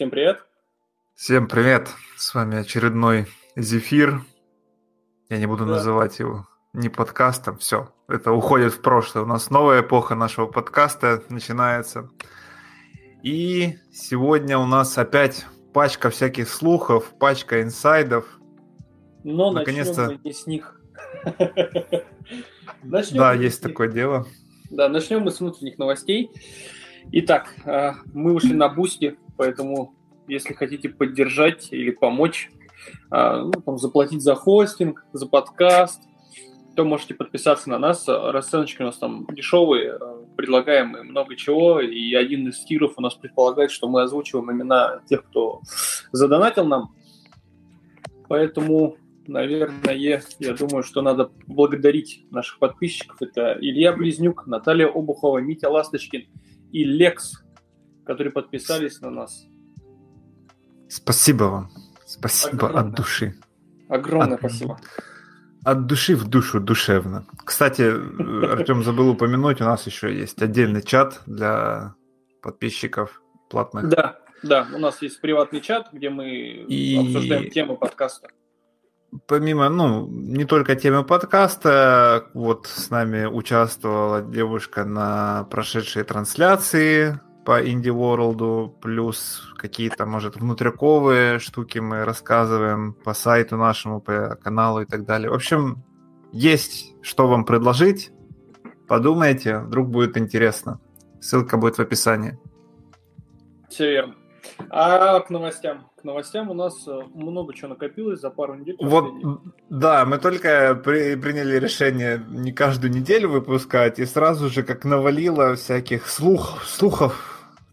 Всем привет. Всем привет. С вами очередной Зефир. Я не буду да. называть его не подкастом. Все, это уходит в прошлое. У нас новая эпоха нашего подкаста начинается. И сегодня у нас опять пачка всяких слухов, пачка инсайдов. Но наконец-то не с них. Да, есть такое дело. Да, начнем мы с внутренних новостей. Итак, а, мы ушли на Boosty, поэтому если хотите поддержать или помочь, а, ну, там, заплатить за хостинг, за подкаст, то можете подписаться на нас. Расценочки у нас там дешевые, а, предлагаем много чего, и один из тиров у нас предполагает, что мы озвучиваем имена тех, кто задонатил нам. Поэтому наверное, я думаю, что надо благодарить наших подписчиков. Это Илья Близнюк, Наталья Обухова, Митя Ласточкин и Лекс, которые подписались на нас. Спасибо вам. Спасибо Огромное. от души. Огромное от, спасибо. От души в душу душевно. Кстати, Артем забыл упомянуть, у нас еще есть отдельный чат для подписчиков платных. Да, да, у нас есть приватный чат, где мы и... обсуждаем темы подкаста помимо, ну, не только темы подкаста, вот с нами участвовала девушка на прошедшей трансляции по Indie World, плюс какие-то, может, внутряковые штуки мы рассказываем по сайту нашему, по каналу и так далее. В общем, есть что вам предложить. Подумайте, вдруг будет интересно. Ссылка будет в описании. Все верно. А к новостям к новостям у нас э, много чего накопилось за пару недель. Вот, да, мы только при, приняли решение не каждую неделю выпускать, и сразу же как навалило всяких слух, слухов.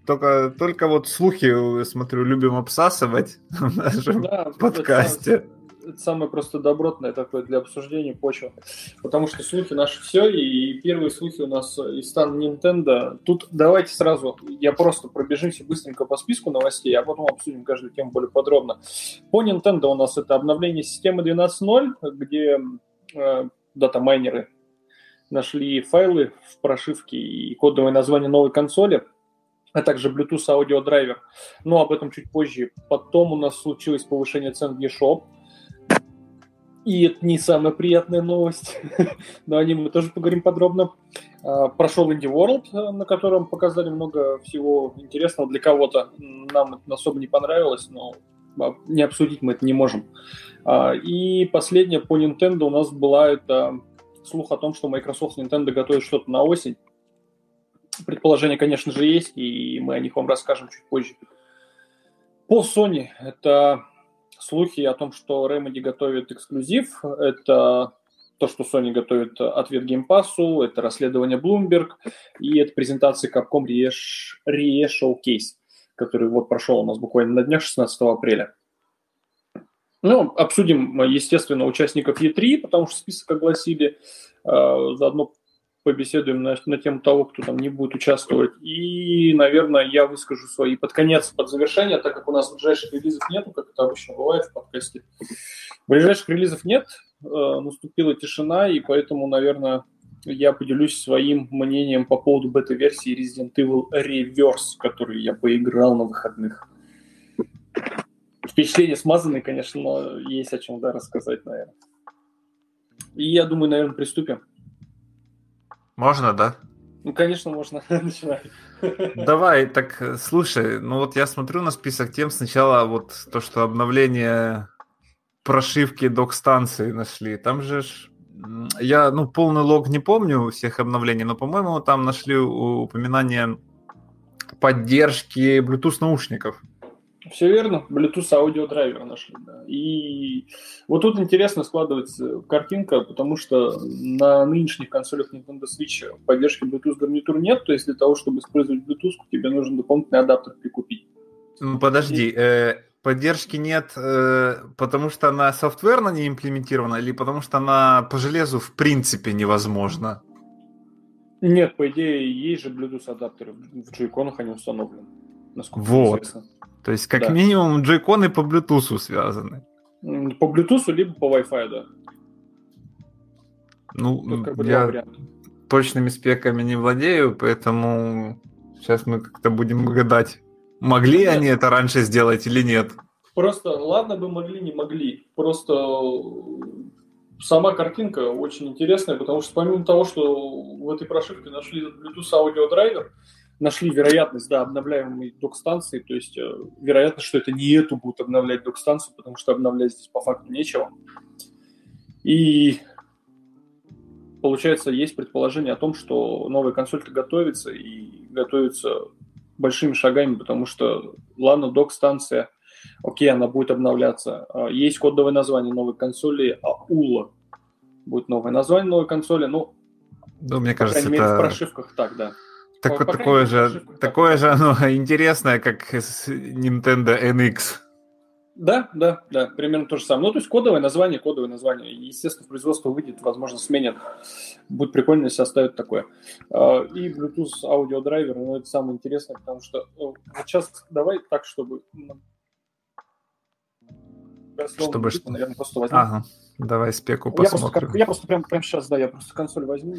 Только, только вот слухи, смотрю, любим обсасывать в нашем да, подкасте это самое просто добротное такое для обсуждения почва. Потому что слухи наши все, и первые слухи у нас из стан Nintendo. Тут давайте сразу, я просто пробежимся быстренько по списку новостей, а потом обсудим каждую тему более подробно. По Nintendo у нас это обновление системы 12.0, где э, дата-майнеры нашли файлы в прошивке и кодовое название новой консоли а также Bluetooth аудиодрайвер. Но об этом чуть позже. Потом у нас случилось повышение цен в eShop. И это не самая приятная новость, но о ней мы тоже поговорим подробно. А, прошел Indie World, э, на котором показали много всего интересного для кого-то. Нам это особо не понравилось, но а, не обсудить мы это не можем. А, и последнее по Nintendo у нас была это слух о том, что Microsoft и Nintendo готовят что-то на осень. Предположения, конечно же, есть, и мы о них вам расскажем чуть позже. По Sony это слухи о том, что Remedy готовит эксклюзив. Это то, что Sony готовит ответ геймпасу, это расследование Bloomberg и это презентация Capcom Re Showcase, который вот прошел у нас буквально на днях 16 апреля. Ну, обсудим, естественно, участников E3, потому что список огласили. А, заодно побеседуем на, на тему того, кто там не будет участвовать. И, наверное, я выскажу свои под конец, под завершение, так как у нас ближайших релизов нету, как это обычно бывает в подкасте. Ближайших релизов нет, э, наступила тишина, и поэтому, наверное, я поделюсь своим мнением по поводу бета-версии Resident Evil Reverse, которую я поиграл на выходных. Впечатления смазанные, конечно, но есть о чем да, рассказать, наверное. И я думаю, наверное, приступим. Можно, да? Ну, конечно, можно. Начинай. Давай, так, слушай, ну вот я смотрю на список тем сначала вот то, что обновление прошивки док-станции нашли. Там же ж, я, ну, полный лог не помню всех обновлений, но, по-моему, там нашли упоминание поддержки Bluetooth наушников. Все верно, Bluetooth аудиодрайвер нашли. Да. И вот тут интересно складывается картинка, потому что на нынешних консолях Nintendo Switch поддержки Bluetooth гарнитур нет, то есть для того, чтобы использовать Bluetooth, тебе нужен дополнительный адаптер прикупить. Ну, подожди, э, поддержки нет, э, потому что она софтверно не имплементирована или потому что она по железу в принципе невозможна? Нет, по идее, есть же Bluetooth адаптеры в джойконах они установлены. вот. Известно. То есть, как да. минимум, джойконы по Bluetooth связаны. По Bluetooth, либо по Wi-Fi, да. Ну, Тут как бы я точными спеками не владею, поэтому сейчас мы как-то будем гадать, Могли нет. они это раньше сделать или нет? Просто, ладно бы могли, не могли. Просто сама картинка очень интересная, потому что помимо того, что в этой прошивке нашли Bluetooth аудиодрайвер, нашли вероятность, да, обновляемой док-станции, то есть э, вероятность, что это не эту будут обновлять док-станцию, потому что обновлять здесь по факту нечего. И получается, есть предположение о том, что новая консоль-то готовится и готовится большими шагами, потому что, ладно, док-станция, окей, она будет обновляться. А, есть кодовое название новой консоли, АУЛА будет новое название новой консоли, ну, ну мне кажется, по крайней это... мере, в прошивках так, да. Так, по, такое же, такое же оно интересное, как Nintendo NX. Да, да, да, примерно то же самое. Ну, то есть кодовое название, кодовое название. Естественно, производство выйдет, возможно, сменят. Будет прикольно, если оставят такое. А, и Bluetooth аудиодрайвер, ну, это самое интересное, потому что э, вот сейчас давай так, чтобы... Чтобы что? Наверное, просто возьму. Ага. Давай спеку посмотрим. Я просто, я просто прям, прям сейчас, да, я просто консоль возьму.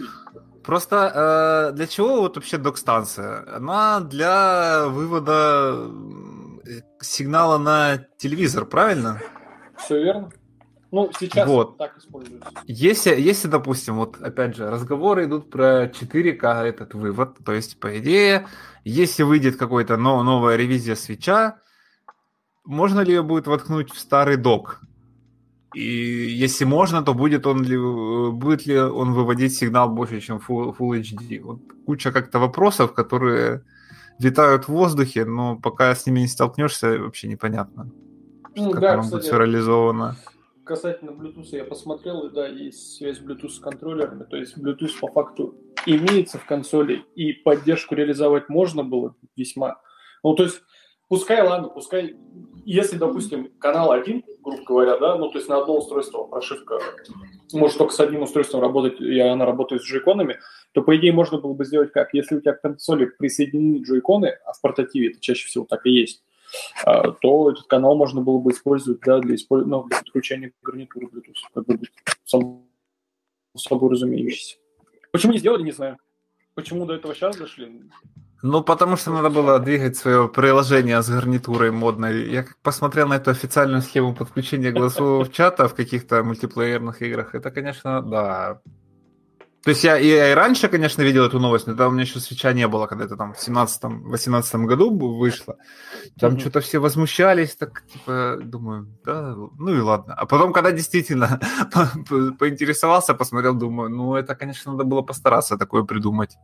Просто э, для чего вот вообще док-станция? Она для вывода сигнала на телевизор, правильно? Все верно. Ну, сейчас вот. так используется. Если, если, допустим, вот опять же, разговоры идут про 4К этот вывод, то есть, по идее, если выйдет какая-то но, новая ревизия свеча, можно ли ее будет воткнуть в старый док? И если можно, то будет он ли, будет ли он выводить сигнал больше, чем Full, Full HD? Вот куча как-то вопросов, которые витают в воздухе, но пока с ними не столкнешься, вообще непонятно, ну, как да, оно кстати, будет все реализовано. Касательно Bluetooth я посмотрел, и да, есть связь Bluetooth с контроллерами, то есть Bluetooth по факту имеется в консоли, и поддержку реализовать можно было весьма. Ну, то есть, пускай, ладно, пускай, если, допустим, канал один, грубо говоря, да, ну, то есть на одно устройство прошивка может только с одним устройством работать, и она работает с джойконами, то, по идее, можно было бы сделать как? Если у тебя к консоли присоединены джойконы, а в портативе это чаще всего так и есть, а, то этот канал можно было бы использовать да, для, использ... ну, для подключения гарнитуры Bluetooth, как бы само собой разумеющийся. Почему не сделали, не знаю. Почему до этого сейчас дошли? Ну, потому что надо было двигать свое приложение с гарнитурой модной. Я как посмотрел на эту официальную схему подключения голосового чата в каких-то мультиплеерных играх. Это, конечно, да, то есть я, я и раньше, конечно, видел эту новость, но там у меня еще свеча не было, когда это там в 17-18 году вышло. Там mm-hmm. что-то все возмущались, так, типа, думаю, да, ну и ладно. А потом, когда действительно поинтересовался, посмотрел, думаю, ну это, конечно, надо было постараться такое придумать.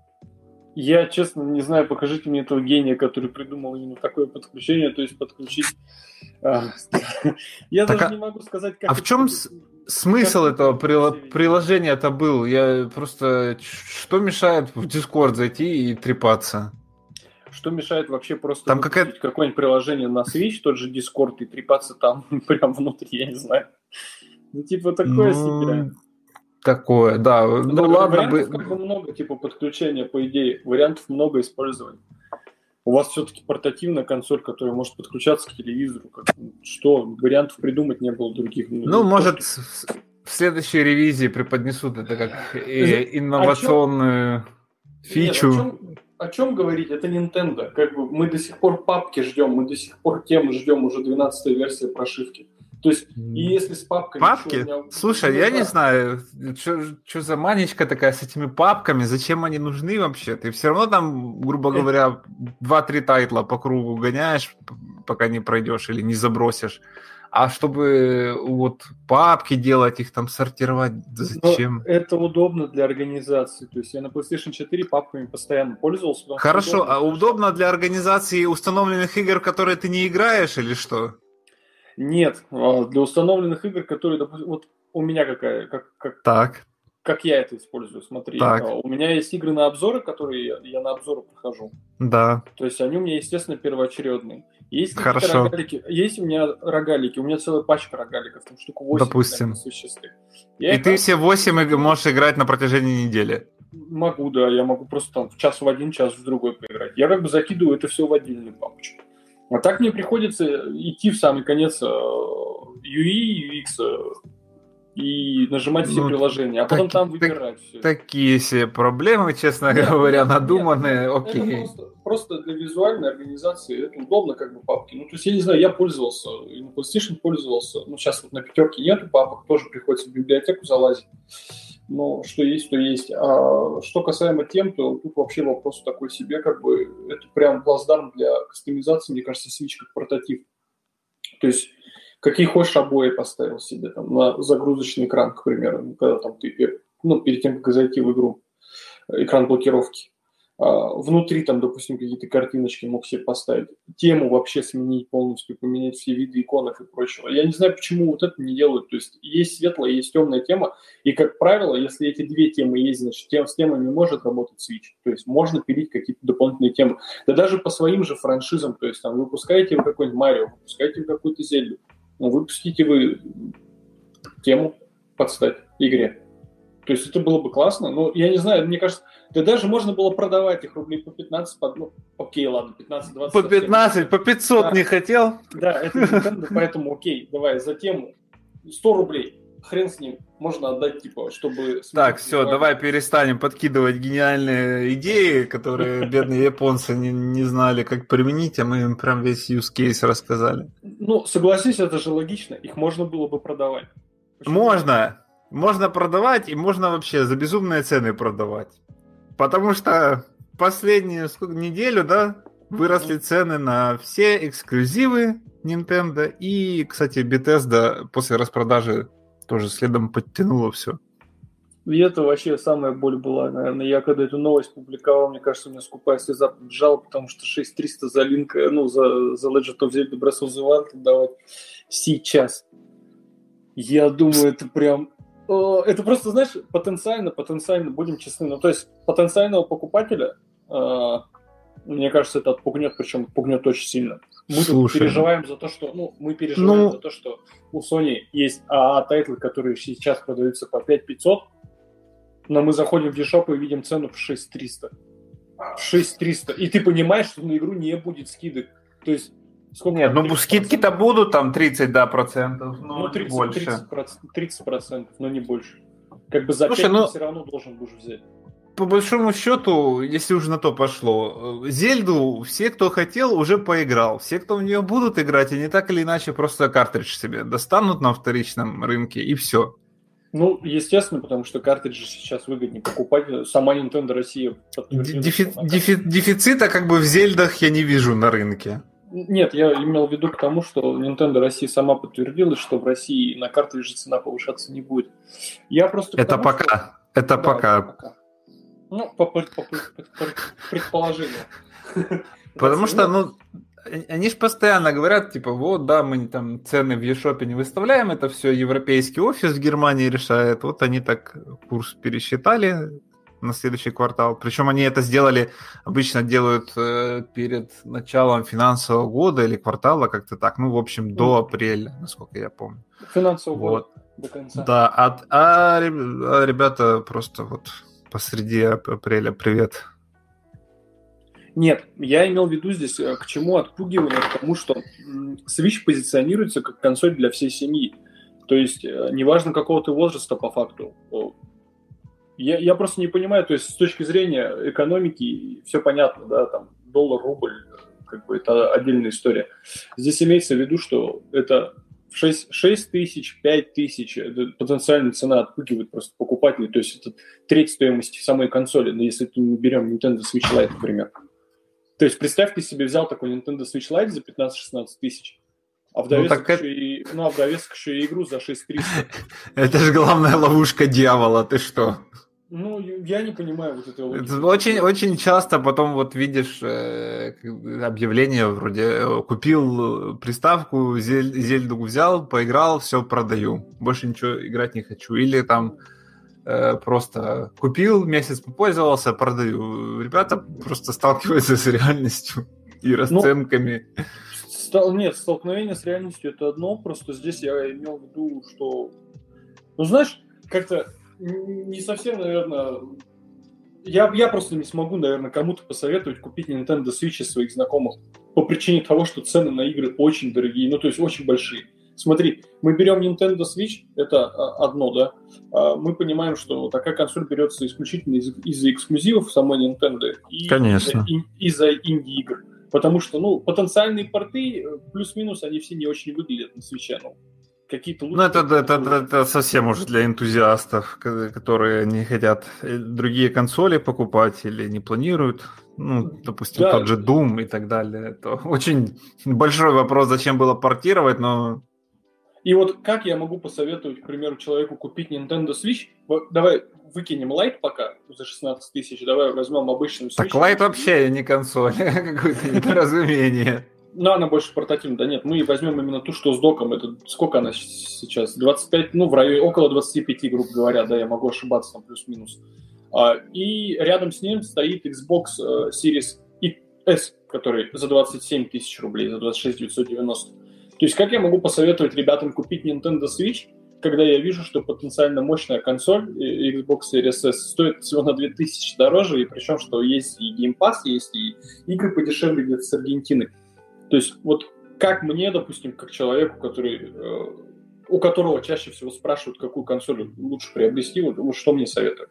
Я, честно, не знаю, покажите мне этого гения, который придумал именно такое подключение, то есть подключить... А, я даже а не могу сказать, как... А в чем смысл этого приложения-то был? Я просто... Что мешает в Discord зайти и трепаться? Что мешает вообще просто там какая... какое-нибудь приложение на Switch, тот же Discord, и трепаться там прям внутри, я не знаю. Ну, типа, такое ну, себе. Такое, да. Ну, ладно бы... как бы много, типа, подключения, по идее. Вариантов много использования. У вас все-таки портативная консоль, которая может подключаться к телевизору. Как, что, вариантов придумать не было других. Ну, ну может, в следующей ревизии преподнесут это как инновационную о фичу. Нет, о, чем, о чем говорить? Это Nintendo. Как бы мы до сих пор папки ждем, мы до сих пор темы ждем уже 12 версия прошивки. То есть, и если с папками... Папки? Меня... Слушай, ну, я да. не знаю, что за манечка такая с этими папками, зачем они нужны вообще? Ты все равно там, грубо говоря, 2-3 тайтла по кругу гоняешь, пока не пройдешь или не забросишь. А чтобы вот папки делать, их там сортировать, зачем? Но это удобно для организации. То есть я на PlayStation 4 папками постоянно пользовался. Хорошо, удобно, а удобно для организации установленных игр, которые ты не играешь или что? Нет, а, для установленных игр, которые, допустим, вот у меня какая, как, как, так. как я это использую, смотри, так. А, у меня есть игры на обзоры, которые я, я на обзоры прохожу. Да. То есть они у меня, естественно, первоочередные. Есть Хорошо. рогалики, есть у меня рогалики, у меня целая пачка рогаликов, там штуку 8 Допустим. И ты все 8 можешь играть на протяжении недели. Могу, да, я могу просто там в час в один, час в другой поиграть. Я как бы закидываю это все в отдельную папочку. А так мне приходится идти в самый конец э, UI, UX э, и нажимать все ну, приложения, а потом так, там выбирать так, все. Такие себе проблемы, честно Нет, говоря, надуманные, окей. Это просто, просто для визуальной организации это удобно, как бы папки. Ну, то есть, я не знаю, я пользовался, и на PlayStation пользовался. Ну, сейчас вот на пятерке нету папок, тоже приходится в библиотеку залазить. Но что есть, то есть. А что касаемо тем, то тут вообще вопрос такой себе, как бы, это прям плацдарм для кастомизации, мне кажется, Switch как прототип. То есть, какие хочешь обои поставил себе там на загрузочный экран, к примеру, ну, когда там ты, ну, перед тем, как зайти в игру, экран блокировки. А, внутри там, допустим, какие-то картиночки мог себе поставить, тему вообще сменить полностью, поменять все виды иконок и прочего. Я не знаю, почему вот это не делают. То есть есть светлая, есть темная тема, и, как правило, если эти две темы есть, значит, тем, с темами может работать Switch. То есть можно пилить какие-то дополнительные темы. Да даже по своим же франшизам, то есть там выпускаете вы какой-нибудь Марио, выпускаете вы какую-то Зельду, ну, выпустите вы тему подстать игре. То есть это было бы классно, но я не знаю, мне кажется, да даже можно было продавать их рублей по 15, по, ну, окей, ладно, 15-20. По 15, по 500 да. не хотел? Да, это Nintendo, поэтому окей, давай за тему 100 рублей, хрен с ним, можно отдать, типа, чтобы... Так, все, давай перестанем подкидывать гениальные идеи, которые бедные японцы не, не знали, как применить, а мы им прям весь use case рассказали. Ну, согласись, это же логично, их можно было бы продавать. Почему? Можно, можно продавать, и можно вообще за безумные цены продавать. Потому что последнюю сколько, неделю, да, выросли цены на все эксклюзивы Nintendo. И, кстати, Bethesda после распродажи тоже следом подтянула все. И это вообще самая боль была, наверное. Я когда эту новость публиковал, мне кажется, у меня скупая слеза побежала, потому что 6300 за линк, ну, за, за Legend of Zelda Breath of the Wild давать сейчас. Я думаю, это прям Э, это просто, знаешь, потенциально, потенциально, будем честны, ну, то есть потенциального покупателя, э, мне кажется, это отпугнет, причем отпугнет очень сильно. Мы Слушай. переживаем за то, что, ну, мы переживаем ну... за то, что у Sony есть AAA тайтлы, которые сейчас продаются по 5500, но мы заходим в eShop и видим цену в 6300. 6300. И ты понимаешь, что на игру не будет скидок. То есть Сколько Нет, ну скидки-то будут там 30, да, процентов, но ну, 30, больше. 30, 30 процентов, но не больше. Как бы за Слушай, 5 ну, все равно должен будешь взять. По большому счету, если уже на то пошло, Зельду все, кто хотел, уже поиграл. Все, кто в нее будут играть, они так или иначе просто картридж себе достанут на вторичном рынке, и все. Ну, естественно, потому что картриджи сейчас выгоднее покупать. Сама Nintendo Россия Дефи- дефи- Дефицита как бы в Зельдах я не вижу на рынке. Нет, я имел в виду к тому, что Nintendo России сама подтвердила, что в России на картридже цена повышаться не будет. Я просто Это тому, пока. Что... Это да, пока. Это пока. Ну, по, по, по, по предположению. Потому что, ну, они же постоянно говорят, типа, вот, да, мы там цены в eShop не выставляем, это все европейский офис в Германии решает. Вот они так курс пересчитали, на следующий квартал. Причем они это сделали, обычно делают э, перед началом финансового года или квартала, как-то так. Ну, в общем, до апреля, насколько я помню. Финансового вот. года до конца. Да, а, а, а ребята просто вот посреди апреля привет. Нет, я имел в виду здесь э, к чему отпугивание, к тому, что Switch позиционируется как консоль для всей семьи. То есть, э, неважно какого ты возраста по факту, я, я просто не понимаю, то есть с точки зрения экономики все понятно, да, там доллар, рубль, как бы это отдельная история. Здесь имеется в виду, что это 6, 6 тысяч, 5 тысяч, потенциальная цена отпугивает просто покупателей, то есть это треть стоимости самой консоли, но если мы берем Nintendo Switch Lite, например. То есть представь, ты себе взял такой Nintendo Switch Lite за 15-16 тысяч, а в довесок, ну, еще, это... и, ну, а в довесок еще и игру за 6300. Это же главная ловушка дьявола, ты что? Ну, я не понимаю вот этого. Очень, очень часто потом вот видишь э, объявление вроде э, купил приставку, зель, зельду взял, поиграл, все продаю. Больше ничего играть не хочу. Или там э, просто купил, месяц попользовался, продаю. Ребята просто сталкиваются с реальностью и ну, расценками. Ну, стал, нет, столкновение с реальностью это одно, просто здесь я имел в виду, что... Ну, знаешь, как-то не совсем, наверное... Я, я просто не смогу, наверное, кому-то посоветовать купить Nintendo Switch из своих знакомых по причине того, что цены на игры очень дорогие, ну, то есть очень большие. Смотри, мы берем Nintendo Switch, это а, одно, да, а, мы понимаем, что такая консоль берется исключительно из- из-за эксклюзивов самой Nintendo и Конечно. из-за, из-за инди-игр. Потому что, ну, потенциальные порты, э, плюс-минус, они все не очень выглядят на свече. Ну, какие-то Ну, это, это, это, это совсем уже для энтузиастов, ко- которые не хотят э, другие консоли покупать или не планируют. Ну, допустим, Да. тот же Doom и так далее. Это очень большой вопрос, зачем было портировать, но И вот как я могу посоветовать, к примеру, человеку купить Nintendo Switch? Вот давай выкинем Lite пока за 16 тысяч, давай возьмем обычную Switch. так Light вообще не консоль, какое-то недоразумение. Ну, она больше портативная. Да нет, мы возьмем именно ту, что с доком. Это сколько она сейчас? 25, ну, в районе, около 25, грубо говоря, да, я могу ошибаться там плюс-минус. А, и рядом с ним стоит Xbox э, Series S, который за 27 тысяч рублей, за 26 990. То есть как я могу посоветовать ребятам купить Nintendo Switch, когда я вижу, что потенциально мощная консоль э, Xbox Series S стоит всего на 2000 дороже, и причем, что есть и Game Pass, есть и игры подешевле где-то с Аргентины. То есть вот как мне, допустим, как человеку, который, э, у которого чаще всего спрашивают, какую консоль лучше приобрести, вот, вот что мне советуют?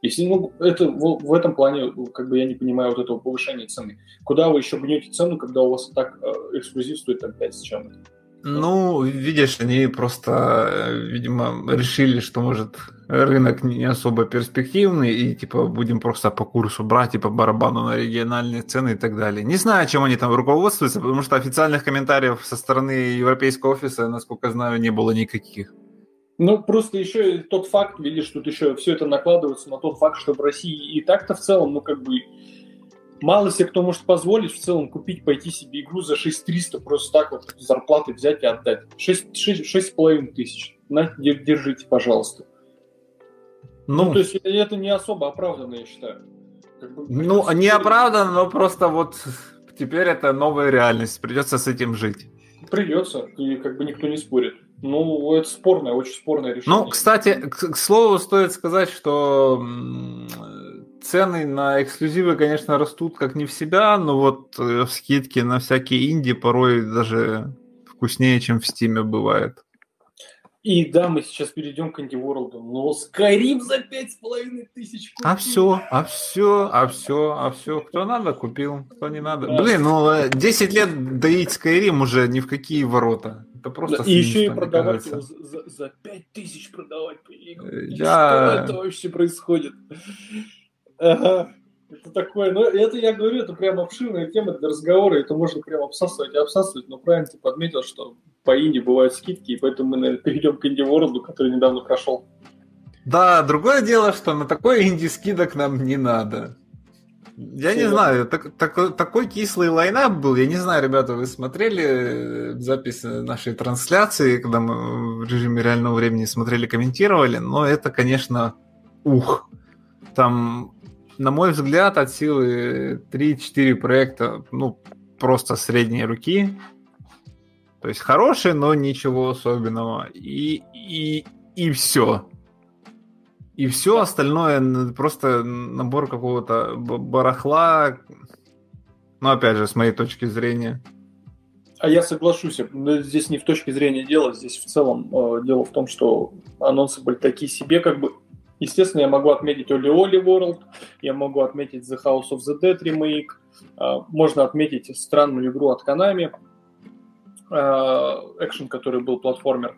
Если, ну, это в, в этом плане, как бы я не понимаю вот этого повышения цены. Куда вы еще гнете цену, когда у вас так э, эксклюзив стоит там 5 с чем-то? Ну, видишь, они просто, э, видимо, решили, что, может, рынок не особо перспективный, и, типа, будем просто по курсу брать и по барабану на региональные цены и так далее. Не знаю, чем они там руководствуются, потому что официальных комментариев со стороны европейского офиса, насколько знаю, не было никаких. Ну, просто еще тот факт, видишь, тут еще все это накладывается на тот факт, что в России и так-то в целом, ну, как бы, мало себе кто может позволить в целом купить, пойти себе игру за 6300, просто так вот зарплаты взять и отдать. 6, 6, 6,5 тысяч. На, дер- держите, пожалуйста. Ну, Ну, то есть это не особо оправданно, я считаю. Как бы, ну, не оправданно, но просто вот теперь это новая реальность, придется с этим жить. Придется, и как бы никто не спорит. Ну, это спорное, очень спорное решение. Ну, кстати, к, к слову, стоит сказать, что цены на эксклюзивы, конечно, растут как не в себя, но вот э, скидки на всякие инди порой даже вкуснее, чем в Стиме бывает. И да, мы сейчас перейдем к Инди World, но Skyrim за 5,5 тысяч А купил. все, а все, а все, а все. Кто надо, купил, кто не надо. Да. Блин, ну э, 10 лет доить Skyrim уже ни в какие ворота. Это просто Да, и еще и продавать его за, за, за 5 тысяч продавать. Э, я- Что это вообще происходит? Ага. Это такое, ну это я говорю, это прям обширная тема для разговора, это можно прям обсасывать и обсасывать, но правильно ты подметил, что по инди бывают скидки, и поэтому мы, наверное, перейдем к инди Ворлду, который недавно прошел. Да, другое дело, что на такой инди скидок нам не надо. Я не знаю, так- так- такой кислый лайнап был. Я не знаю, ребята, вы смотрели э, запись нашей трансляции, когда мы в режиме реального времени смотрели, комментировали, но это, конечно, ух. Там, на мой взгляд, от силы 3-4 проекта, ну, просто средней руки. То есть хорошие, но ничего особенного. И, и, и все. И все остальное просто набор какого-то барахла. Ну, опять же, с моей точки зрения. А я соглашусь, но здесь не в точке зрения дела, здесь в целом э, дело в том, что анонсы были такие себе, как бы, естественно, я могу отметить Oli Oli World, я могу отметить The House of the Dead Remake, э, можно отметить странную игру от Konami, э, экшен, который был платформер,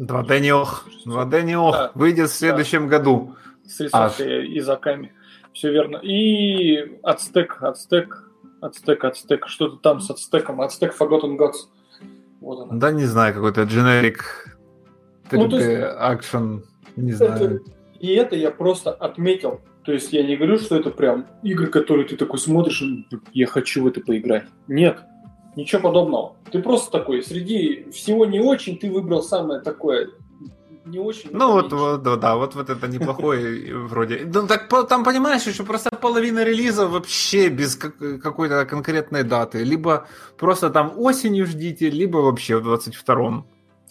2D не ох. 2D не ох. Да. Выйдет в следующем году. с рисовкой и Изаками. Все верно. И Ацтек, Ацтек, Ацтек, Ацтек, что-то там с Ацтеком, Ацтек Forgotten Gods. Вот она. Да не знаю, какой-то дженерик 3D Ну, есть- акшен. Не знаю. И это я просто отметил. То есть я не говорю, что это прям игры, которые ты такой смотришь, и я хочу в это поиграть. Нет, ничего подобного. Ты просто такой, среди всего не очень, ты выбрал самое такое не очень. Ну вот, вот, да, да, вот, вот это неплохой вроде. Ну так там понимаешь, еще просто половина релиза вообще без как- какой-то конкретной даты. Либо просто там осенью ждите, либо вообще в 22-м.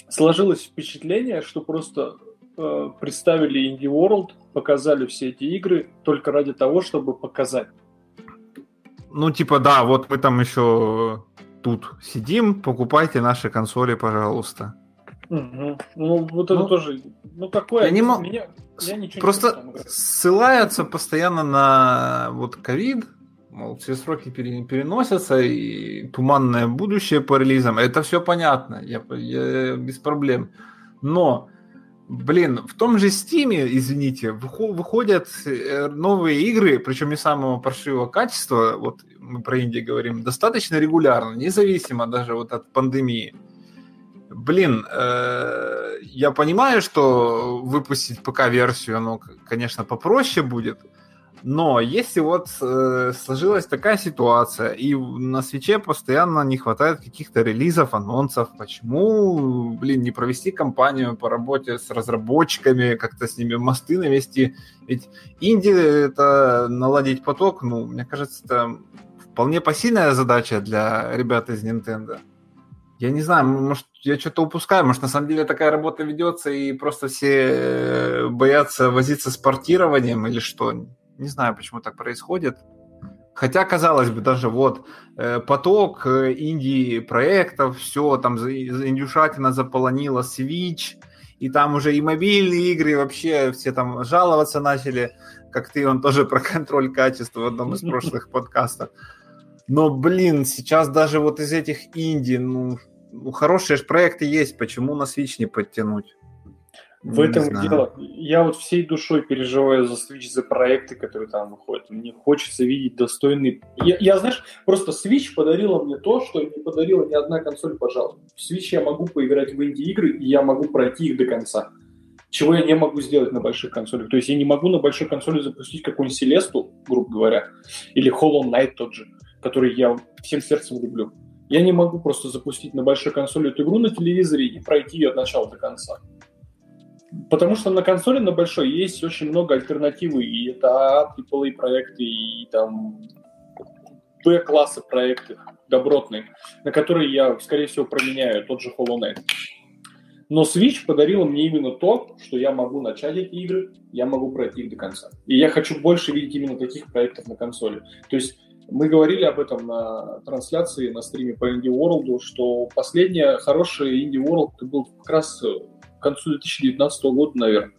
Сложилось впечатление, что просто представили Indie World, показали все эти игры только ради того, чтобы показать. Ну, типа, да, вот мы там еще тут сидим, покупайте наши консоли, пожалуйста. Угу. Ну, вот это ну, тоже. Ну, такое. Я не могу. Меня... Я Просто не ссылаются постоянно на вот ковид, мол, все сроки переносятся, и туманное будущее по релизам. Это все понятно, я, я без проблем. Но Блин, в том же Стиме, извините, выходят э, новые игры, причем не самого паршивого качества, вот мы про Индию говорим, достаточно регулярно, независимо даже вот от пандемии. Блин, э, я понимаю, что выпустить ПК-версию, оно, конечно, попроще будет, но если вот э, сложилась такая ситуация, и на свече постоянно не хватает каких-то релизов, анонсов, почему, блин, не провести кампанию по работе с разработчиками, как-то с ними мосты навести? Ведь инди это наладить поток, ну, мне кажется, это вполне посильная задача для ребят из Nintendo. Я не знаю, может, я что-то упускаю, может, на самом деле такая работа ведется, и просто все боятся возиться с портированием или что? Не знаю, почему так происходит. Хотя, казалось бы, даже вот э, поток э, инди проектов, все, там индюшатина заполонила Switch, и там уже и мобильные игры, вообще все там жаловаться начали, как ты, он тоже про контроль качества в одном из прошлых подкастов. Но, блин, сейчас даже вот из этих инди, ну, ну хорошие же проекты есть, почему на Switch не подтянуть? В этом знаю. дело. Я вот всей душой переживаю за Switch, за проекты, которые там выходят. Мне хочется видеть достойный... Я, я, знаешь, просто Switch подарила мне то, что не подарила ни одна консоль, пожалуй. В Switch я могу поиграть в инди-игры, и я могу пройти их до конца. Чего я не могу сделать на больших консолях. То есть я не могу на большой консоли запустить какую-нибудь Селесту, грубо говоря, или Hollow Knight тот же, который я всем сердцем люблю. Я не могу просто запустить на большой консоли эту игру на телевизоре и пройти ее от начала до конца. Потому что на консоли на большой есть очень много альтернативы, и это AAA проекты, и там B-класса проекты добротные, на которые я, скорее всего, променяю тот же Hollow Knight. Но Switch подарила мне именно то, что я могу начать эти игры, я могу пройти их до конца. И я хочу больше видеть именно таких проектов на консоли. То есть мы говорили об этом на трансляции, на стриме по Indie World, что последняя хорошая Indie World был как раз к концу 2019 года, наверное.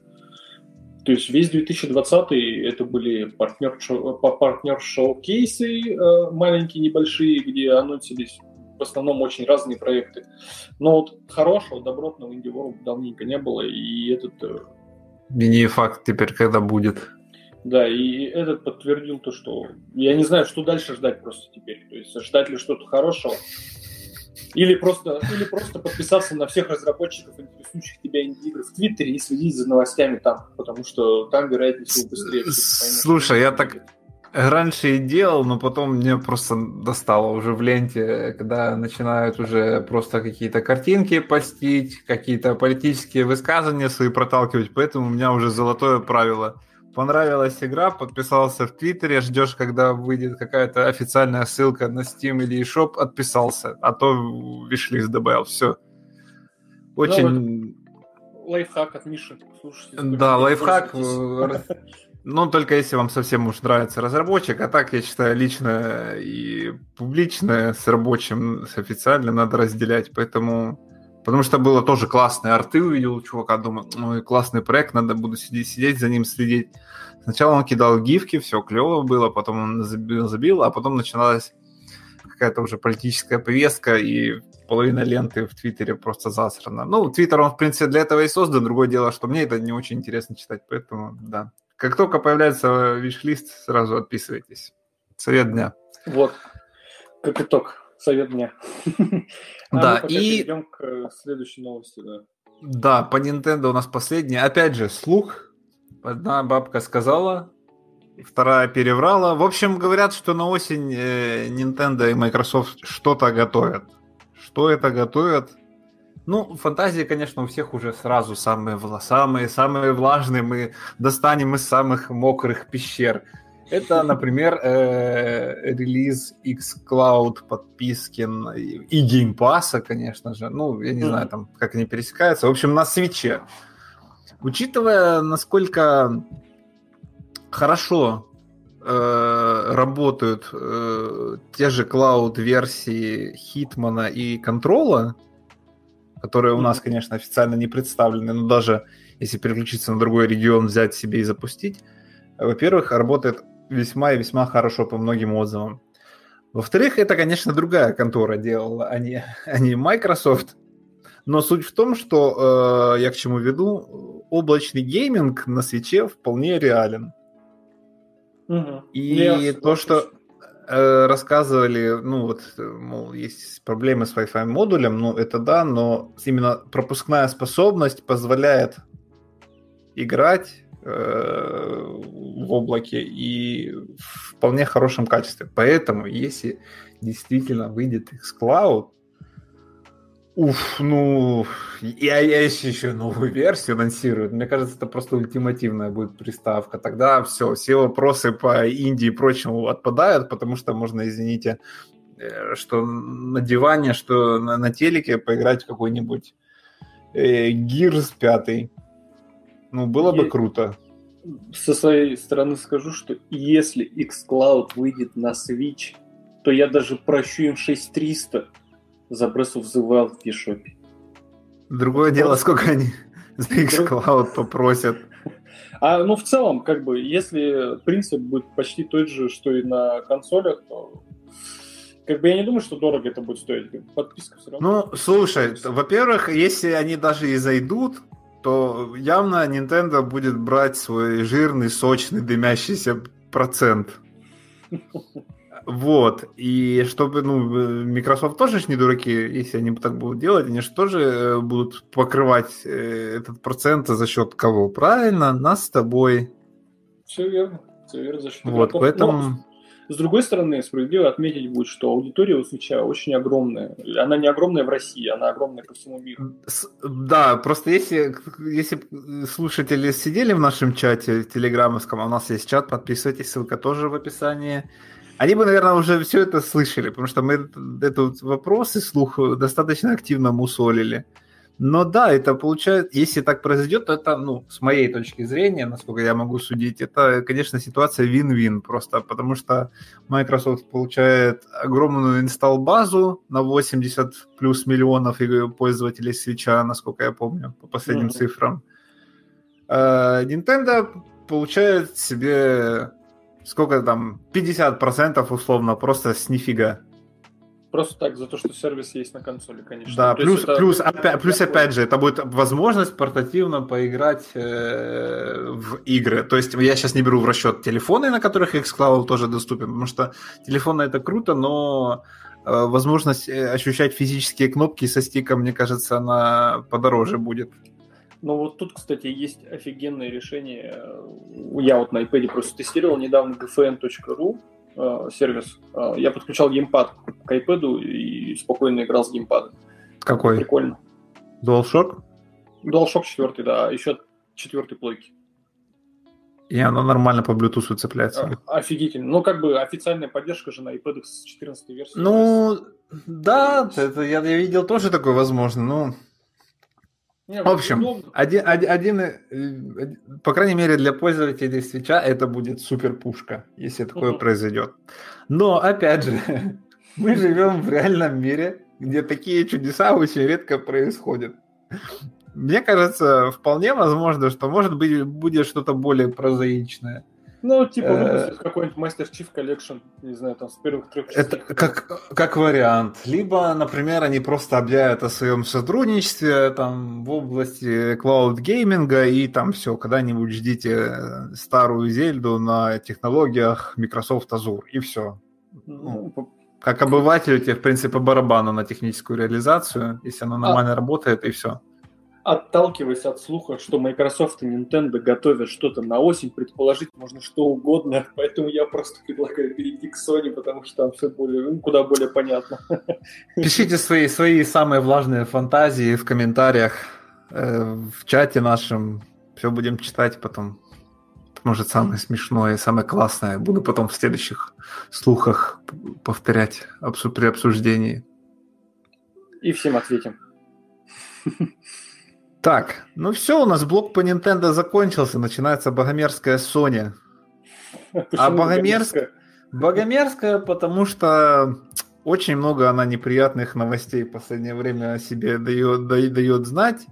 То есть весь 2020 это были партнер, партнер шоу-кейсы э, маленькие, небольшие, где анонсились в основном очень разные проекты. Но вот хорошего, добротного World давненько не было, и этот... Э, Мини-факт теперь когда будет? Да, и этот подтвердил то, что я не знаю, что дальше ждать просто теперь. То есть ждать ли что-то хорошего, или просто, или просто подписаться на всех разработчиков, интересующих тебя инди-игр в Твиттере и следить за новостями там, потому что там, вероятнее всего, быстрее Слушай, я так раньше и делал, но потом мне просто достало уже в ленте, когда начинают уже просто какие-то картинки постить, какие-то политические высказывания свои проталкивать, поэтому у меня уже золотое правило – понравилась игра, подписался в Твиттере, ждешь, когда выйдет какая-то официальная ссылка на Steam или eShop, отписался, а то вишлист добавил, все. Очень... Вот лайфхак от Миши. Слушайте, да, лайфхак, ну, только если вам совсем уж нравится разработчик, а так, я считаю, лично и публичное с рабочим, с официальным надо разделять, поэтому Потому что было тоже классные арты, увидел чувака, думаю, ну классный проект, надо буду сидеть, сидеть за ним следить. Сначала он кидал гифки, все клево было, потом он забил, забил а потом начиналась какая-то уже политическая повестка, и половина ленты в Твиттере просто засрана. Ну, Твиттер, он, в принципе, для этого и создан. Другое дело, что мне это не очень интересно читать, поэтому, да. Как только появляется виш-лист, сразу отписывайтесь. Совет дня. Вот, как итог, совет дня. А да, и... Перейдем к следующей новости, да. Да, по Nintendo у нас последняя. Опять же, слух. Одна бабка сказала, вторая переврала. В общем, говорят, что на осень э, Nintendo и Microsoft что-то готовят. Что это готовят? Ну, фантазии, конечно, у всех уже сразу самые, самые, самые влажные. Мы достанем из самых мокрых пещер. Это, например, э, релиз xCloud подписки и Game Pass, конечно же. Ну, я не знаю, там, как они пересекаются. В общем, на свече. Учитывая, насколько хорошо э, работают э, те же клауд-версии Хитмана и Контрола, которые у нас, конечно, официально не представлены, но даже если переключиться на другой регион, взять себе и запустить, во-первых, работает весьма и весьма хорошо по многим отзывам. Во-вторых, это, конечно, другая контора делала, а не, а не Microsoft. Но суть в том, что э, я к чему веду, облачный гейминг на свече вполне реален. Угу. И yes, то, что э, рассказывали, ну вот, мол, есть проблемы с Wi-Fi модулем, ну это да, но именно пропускная способность позволяет играть э, в облаке и в вполне хорошем качестве. Поэтому, если действительно выйдет xCloud, Уф, ну, я, я еще, еще новую версию анонсируют. Мне кажется, это просто ультимативная будет приставка. Тогда все, все вопросы по Индии и прочему отпадают, потому что можно, извините, э, что на диване, что на, на телеке поиграть в какой-нибудь э, 5. Ну, было бы круто. Со своей стороны скажу, что если xCloud выйдет на Switch, то я даже прощу им 6300 за Breath of the Wild в eShop. Другое дело, сколько они за xCloud попросят. А, ну, в целом, как бы, если принцип будет почти тот же, что и на консолях, то как бы я не думаю, что дорого это будет стоить. Подписка все равно. Ну, слушай, во-первых, если они даже и зайдут, то явно Nintendo будет брать свой жирный, сочный, дымящийся процент. Вот, и чтобы, ну, Microsoft тоже ж не дураки, если они так будут делать, они же тоже э, будут покрывать э, этот процент за счет кого? Правильно, нас с тобой. Все верно, все верно, за счет Вот, игроков. поэтому... Но, с другой стороны, справедливо отметить будет, что аудитория у Свеча очень огромная. Она не огромная в России, она огромная по всему миру. Да, просто если, если слушатели сидели в нашем чате телеграммовском, а у нас есть чат, подписывайтесь, ссылка тоже в описании. Они бы, наверное, уже все это слышали, потому что мы этот вопрос и слух достаточно активно мусолили. Но да, это получается, если так произойдет, то это, ну, с моей точки зрения, насколько я могу судить, это, конечно, ситуация вин-вин просто, потому что Microsoft получает огромную инсталл-базу на 80 плюс миллионов пользователей свеча, насколько я помню, по последним mm-hmm. цифрам. А Nintendo получает себе сколько там, 50% условно, просто с нифига. Просто так, за то, что сервис есть на консоли, конечно. Да, то плюс, плюс, опять, плюс опять же, это будет возможность портативно поиграть э, в игры. То есть я сейчас не беру в расчет телефоны, на которых xCloud тоже доступен, потому что телефоны это круто, но э, возможность э, ощущать физические кнопки со стиком, мне кажется, она подороже будет. Ну вот тут, кстати, есть офигенное решение. Я вот на iPad просто тестировал недавно gfn.ru э, сервис. Э, я подключал геймпад к iPad и спокойно играл с геймпадом. Какой? Прикольно. DualShock? DualShock 4, да, еще четвертый плойки. И оно нормально по Bluetooth цепляется. А, офигительно. Ну, как бы официальная поддержка же на iPad с 14 версии. Ну, да, это я, я видел тоже такое возможно, но не, в общем, один, один, один, э, по крайней мере, для пользователей свеча это будет супер пушка, если такое uh-huh. произойдет. Но, опять же, мы живем в реальном мире, где такие чудеса очень редко происходят. Мне кажется, вполне возможно, что, может быть, будет что-то более прозаичное. Ну, типа э, какой-нибудь Master Chief Collection, не знаю, там с первых трех частей. Это как, как вариант. Либо, например, они просто объявят о своем сотрудничестве там в области клауд-гейминга, и там все, когда-нибудь ждите старую Зельду на технологиях Microsoft Azure, и все. Ну, ну как обывателю тебе, в принципе, по барабану на техническую реализацию, если она нормально а, работает, и все отталкиваясь от слуха, что Microsoft и Nintendo готовят что-то на осень, предположить можно что угодно, поэтому я просто предлагаю перейти к Sony, потому что там все более, ну, куда более понятно. Пишите свои, свои самые влажные фантазии в комментариях, э, в чате нашем, все будем читать потом. Может, самое смешное, самое классное. Буду потом в следующих слухах повторять при обсуждении. И всем ответим. Так, ну все, у нас блок по Nintendo закончился, начинается богомерзкая Sony. А Богомерская? Богомерская, потому что очень много она неприятных новостей в последнее время о себе дает, дает знать.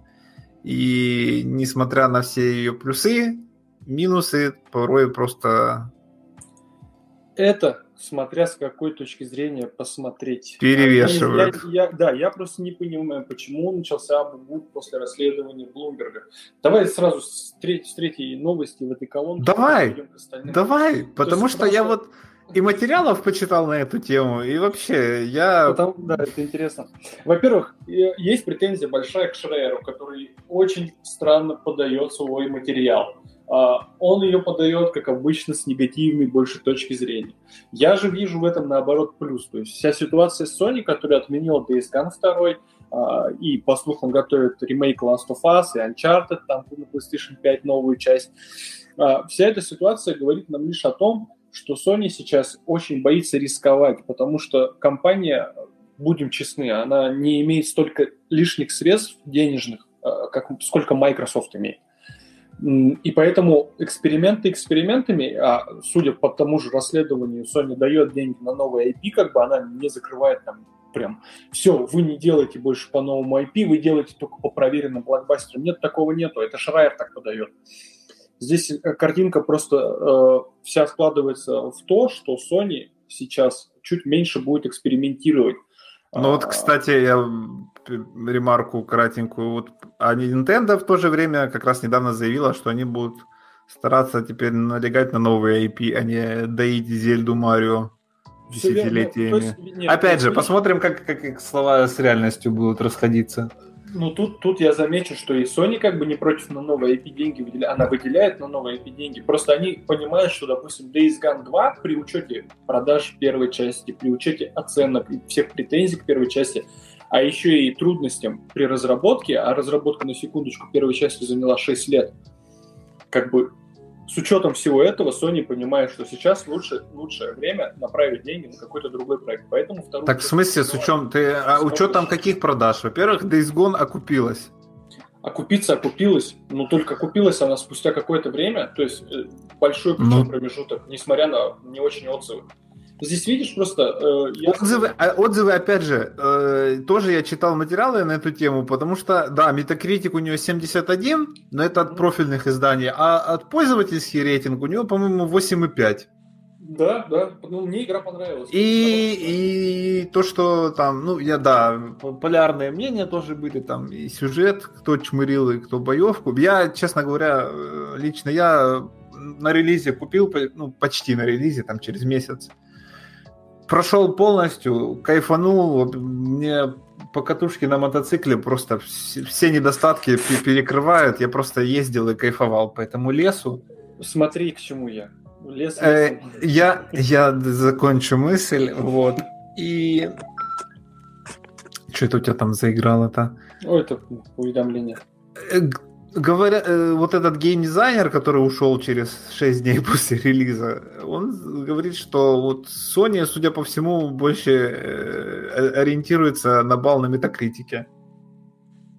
И несмотря на все ее плюсы, минусы порой просто... Это, смотря с какой точки зрения посмотреть. Перевешивает. Я, я, да, я просто не понимаю, почему начался Абубут после расследования Блумберга. Давай сразу с, треть, с третьей новости в этой колонке. Давай, давай, потому что просто... я вот и материалов почитал на эту тему, и вообще я... Потому, да, это интересно. Во-первых, есть претензия большая к Шрейеру, который очень странно подает свой материал. А, он ее подает, как обычно, с негативной больше точки зрения. Я же вижу в этом, наоборот, плюс. То есть вся ситуация с Sony, которая отменила Days Gone 2, а, и, по слухам, готовит ремейк Last of Us и Uncharted, там на PlayStation 5 новую часть. А, вся эта ситуация говорит нам лишь о том, что Sony сейчас очень боится рисковать, потому что компания, будем честны, она не имеет столько лишних средств денежных, как, сколько Microsoft имеет. И поэтому эксперименты экспериментами, а судя по тому же расследованию, Sony дает деньги на новый IP, как бы она не закрывает там прям все, вы не делаете больше по новому IP, вы делаете только по проверенным блокбастерам. Нет, такого нету, это Шрайер так подает. Здесь э, картинка просто э, вся складывается в то, что Sony сейчас чуть меньше будет экспериментировать. Ну вот, а, кстати, я ремарку кратенькую. Вот, а Nintendo в то же время как раз недавно заявила, что они будут стараться теперь налегать на новые IP, а не доить Зельду Марио десятилетиями. Есть, нет, Опять же, посмотрим, как, как их слова с реальностью будут расходиться. Ну, тут, тут я замечу, что и Sony как бы не против на новые IP деньги выделяет, она выделяет на новые IP деньги. Просто они понимают, что, допустим, Days Gone 2 при учете продаж первой части, при учете оценок и всех претензий к первой части, а еще и трудностям при разработке, а разработка, на секундочку, первой части заняла 6 лет, как бы с учетом всего этого Sony понимает, что сейчас лучше, лучшее время направить деньги на какой-то другой проект. Поэтому второй... Так в смысле, с учетом, ты, а учетом каких продаж? Во-первых, Days Gone окупилась. Окупиться окупилась, но только окупилась она спустя какое-то время, то есть э, большой ну... промежуток, несмотря на не очень отзывы. Здесь видишь просто... Э, я... отзывы, а, отзывы, опять же, э, тоже я читал материалы на эту тему, потому что, да, Metacritic у нее 71, но это от профильных изданий, а от пользовательский рейтинг у него, по-моему, 8,5. Да, да, ну, мне игра понравилась. И, и то, что там, ну, я, да, полярные мнения тоже были, там, и сюжет, кто чмырил и кто боевку. Я, честно говоря, э, лично я на релизе купил, ну, почти на релизе, там, через месяц прошел полностью, кайфанул. Мне по катушке на мотоцикле просто все недостатки перекрывают. Я просто ездил и кайфовал по этому лесу. Смотри, к чему я. Лес, э, я, я закончу мысль, вот. И что это у тебя там заиграло-то? О, это уведомление. Говоря, э, вот этот геймдизайнер, который ушел через 6 дней после релиза, он говорит, что вот Sony, судя по всему, больше э, ориентируется на балл на метакритике.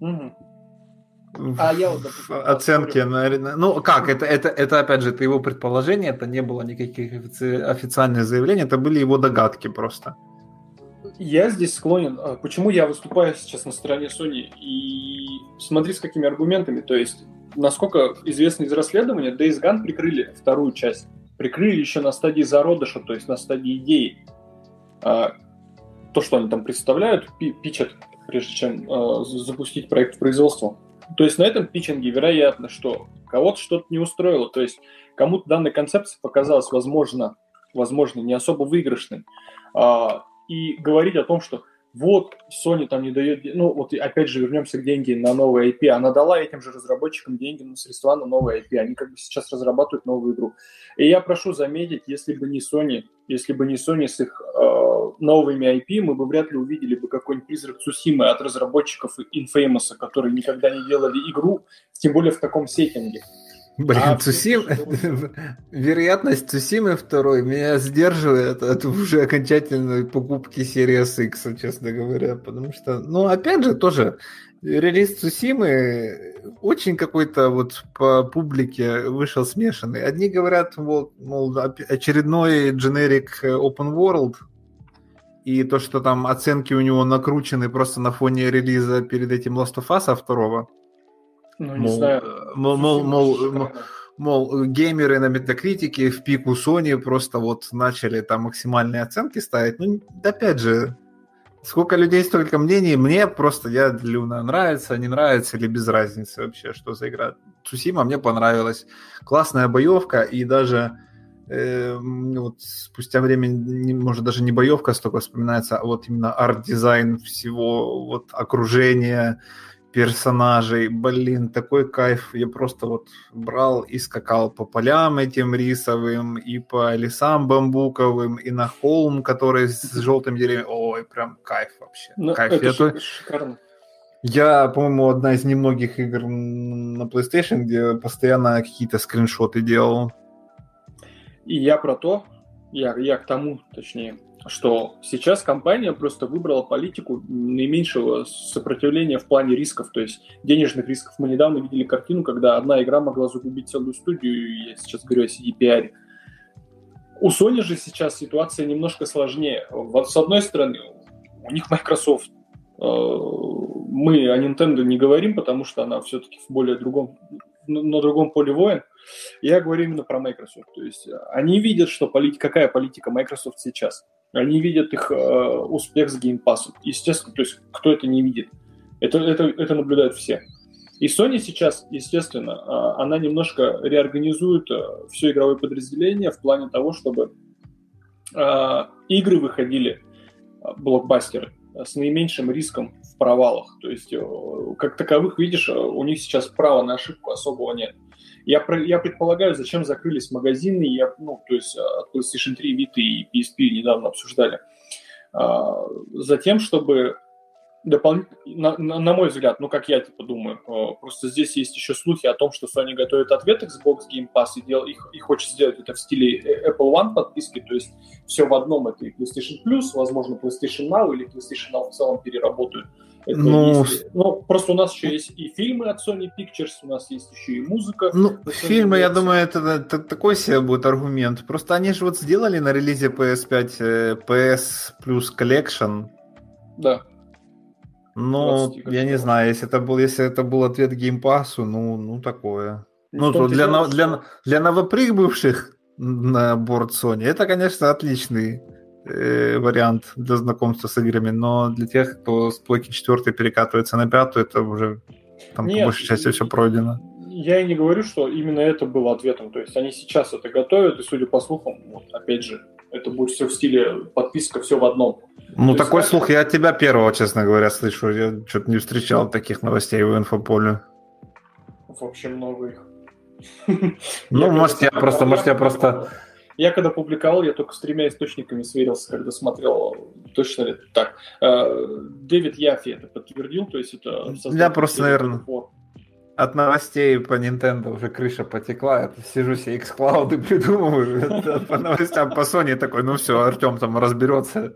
Угу. А я вот, допустим, оценки на, ну как это это это опять же это его предположение это не было никаких официальных заявлений это были его догадки просто я здесь склонен. А, почему я выступаю сейчас на стороне Sony? И смотри, с какими аргументами. То есть, насколько известно из расследования, Days Gone прикрыли вторую часть. Прикрыли еще на стадии зародыша, то есть на стадии идеи. А, то, что они там представляют, пи пичат, прежде чем а, запустить проект в производство. То есть на этом питчинге вероятно, что кого-то что-то не устроило. То есть кому-то данная концепция показалась, возможно, возможно, не особо выигрышной. И говорить о том, что вот Sony там не дает, ну вот опять же вернемся к деньги на новые IP, она дала этим же разработчикам деньги на средства на новые IP, они как бы сейчас разрабатывают новую игру. И я прошу заметить, если бы не Sony, если бы не Sony с их э, новыми IP, мы бы вряд ли увидели бы какой-нибудь призрак Сусимы от разработчиков Infamous, которые никогда не делали игру, тем более в таком сеттинге. Блин, а, Цусим... Вероятность Цусимы второй меня сдерживает от уже окончательной покупки серии X, честно говоря. Потому что, ну, опять же, тоже релиз Цусимы очень какой-то вот по публике вышел смешанный. Одни говорят, вот, мол, очередной generic open world, и то, что там оценки у него накручены просто на фоне релиза перед этим Last of Us второго. Ну, не мол, знаю. Мол, мол, мол, мол, мол, геймеры на метакритике в пику Sony просто вот начали там максимальные оценки ставить. Ну, опять же, сколько людей, столько мнений. Мне просто, я Люна нравится, не нравится или без разницы вообще, что за игра. Цусима мне понравилась. Классная боевка и даже э, вот спустя время, не, может, даже не боевка столько вспоминается, а вот именно арт-дизайн всего, вот окружение, персонажей. Блин, такой кайф. Я просто вот брал и скакал по полям этим рисовым, и по лесам бамбуковым, и на холм, который с желтым деревьям. Ой, прям кайф вообще. Ну, кайф. Это я то... шикарно. Я, по-моему, одна из немногих игр на PlayStation, где постоянно какие-то скриншоты делал. И я про то, я, я к тому, точнее, что сейчас компания просто выбрала политику наименьшего сопротивления в плане рисков, то есть денежных рисков. Мы недавно видели картину, когда одна игра могла загубить целую студию, я сейчас говорю о CDPR. У Sony же сейчас ситуация немножко сложнее. Вот с одной стороны, у них Microsoft. Э, мы о Nintendo не говорим, потому что она все-таки в более другом, на другом поле воин. Я говорю именно про Microsoft. То есть они видят, что полит... какая политика Microsoft сейчас – они видят их э, успех с Pass. Естественно, то есть кто это не видит? Это, это, это наблюдают все. И Sony сейчас, естественно, э, она немножко реорганизует э, все игровое подразделение в плане того, чтобы э, игры выходили, блокбастеры, с наименьшим риском в провалах. То есть, как таковых, видишь, у них сейчас права на ошибку особого нет. Я, я предполагаю, зачем закрылись магазины, я, ну, то есть от PlayStation 3, Vita и PSP недавно обсуждали. А, затем, чтобы дополнительно, на, на, на мой взгляд, ну, как я типа думаю, а, просто здесь есть еще слухи о том, что Sony готовит ответ Xbox Game Pass и, дел, и, и хочет сделать это в стиле э, Apple One подписки, то есть все в одном, это и PlayStation Plus, возможно, PlayStation Now или PlayStation Now в целом переработают. Это ну, есть, ну, просто у нас еще есть и фильмы от Sony Pictures, у нас есть еще и музыка. Ну, фильмы, я думаю, это, это такой себе будет аргумент. Просто они же вот сделали на релизе PS5 э, PS Plus Collection. Да. Ну, я не знаю, если это был, если это был ответ геймпасу, ну, ну такое. Ну, то для, для, для новоприбывших на борт Sony это, конечно, отличный э, вариант для знакомства с играми, но для тех, кто с плойки 4 перекатывается на пятую, это уже там Нет, по большей части все пройдено. Я и не говорю, что именно это было ответом. То есть они сейчас это готовят, и судя по слухам, вот, опять же, это будет все в стиле подписка, все в одном. Ну, То такой есть, слух я от тебя первого, честно говоря, слышу. Я что-то не встречал таких новостей в инфополе. Вообще много их. Ну, может, я просто, может, я просто я когда публиковал, я только с тремя источниками сверился, когда смотрел, точно ли это так. Э, Дэвид Яфи это подтвердил, то есть это... Я просто, наверное, от новостей по Nintendo уже крыша потекла. Я сижу себе X-Cloud и придумываю. По новостям по Sony такой, ну все, Артем там разберется.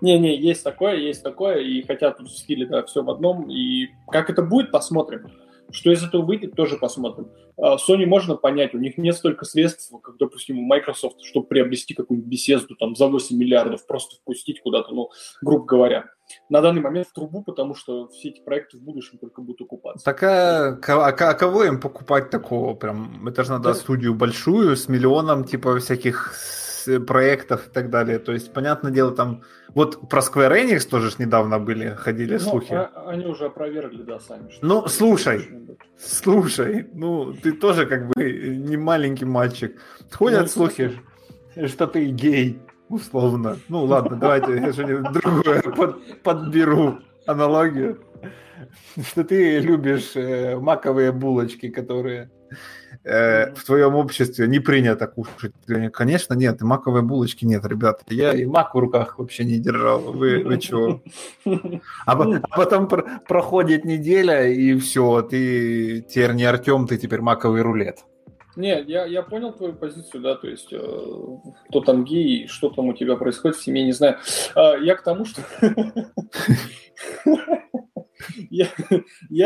Не-не, есть такое, есть такое, и хотят тут в стиле, да, все в одном, и как это будет, посмотрим. Что из этого выйдет, тоже посмотрим. А, Sony можно понять, у них нет столько средств, как, допустим, у Microsoft, чтобы приобрести какую-нибудь беседу там за 8 миллиардов, просто впустить куда-то, ну, грубо говоря. На данный момент в трубу, потому что все эти проекты в будущем только будут окупаться. Так а, а, а кого им покупать такого прям? Это же надо да. студию большую с миллионом типа всяких проектов и так далее. То есть, понятное дело, там... Вот про Square Enix тоже ж недавно были, ходили ну, слухи. А, они уже опровергли, да, сами. Что ну, слушай, слушай, ну, ты тоже как бы не маленький мальчик. Ходят ну, слухи, что ты гей, условно. Ну, ладно, давайте я что-нибудь другое под, подберу аналогию. Что ты любишь э, маковые булочки, которые э, в твоем обществе не принято кушать. Конечно, нет, и маковой булочки нет, ребята. Я и мак в руках вообще не держал. Вы, вы чего? А, а потом проходит неделя, и все, ты теперь не Артем, ты теперь маковый рулет. Не, я, я понял твою позицию, да, то есть э, кто там гей, что там у тебя происходит в семье, не знаю. Э, я к тому, что... я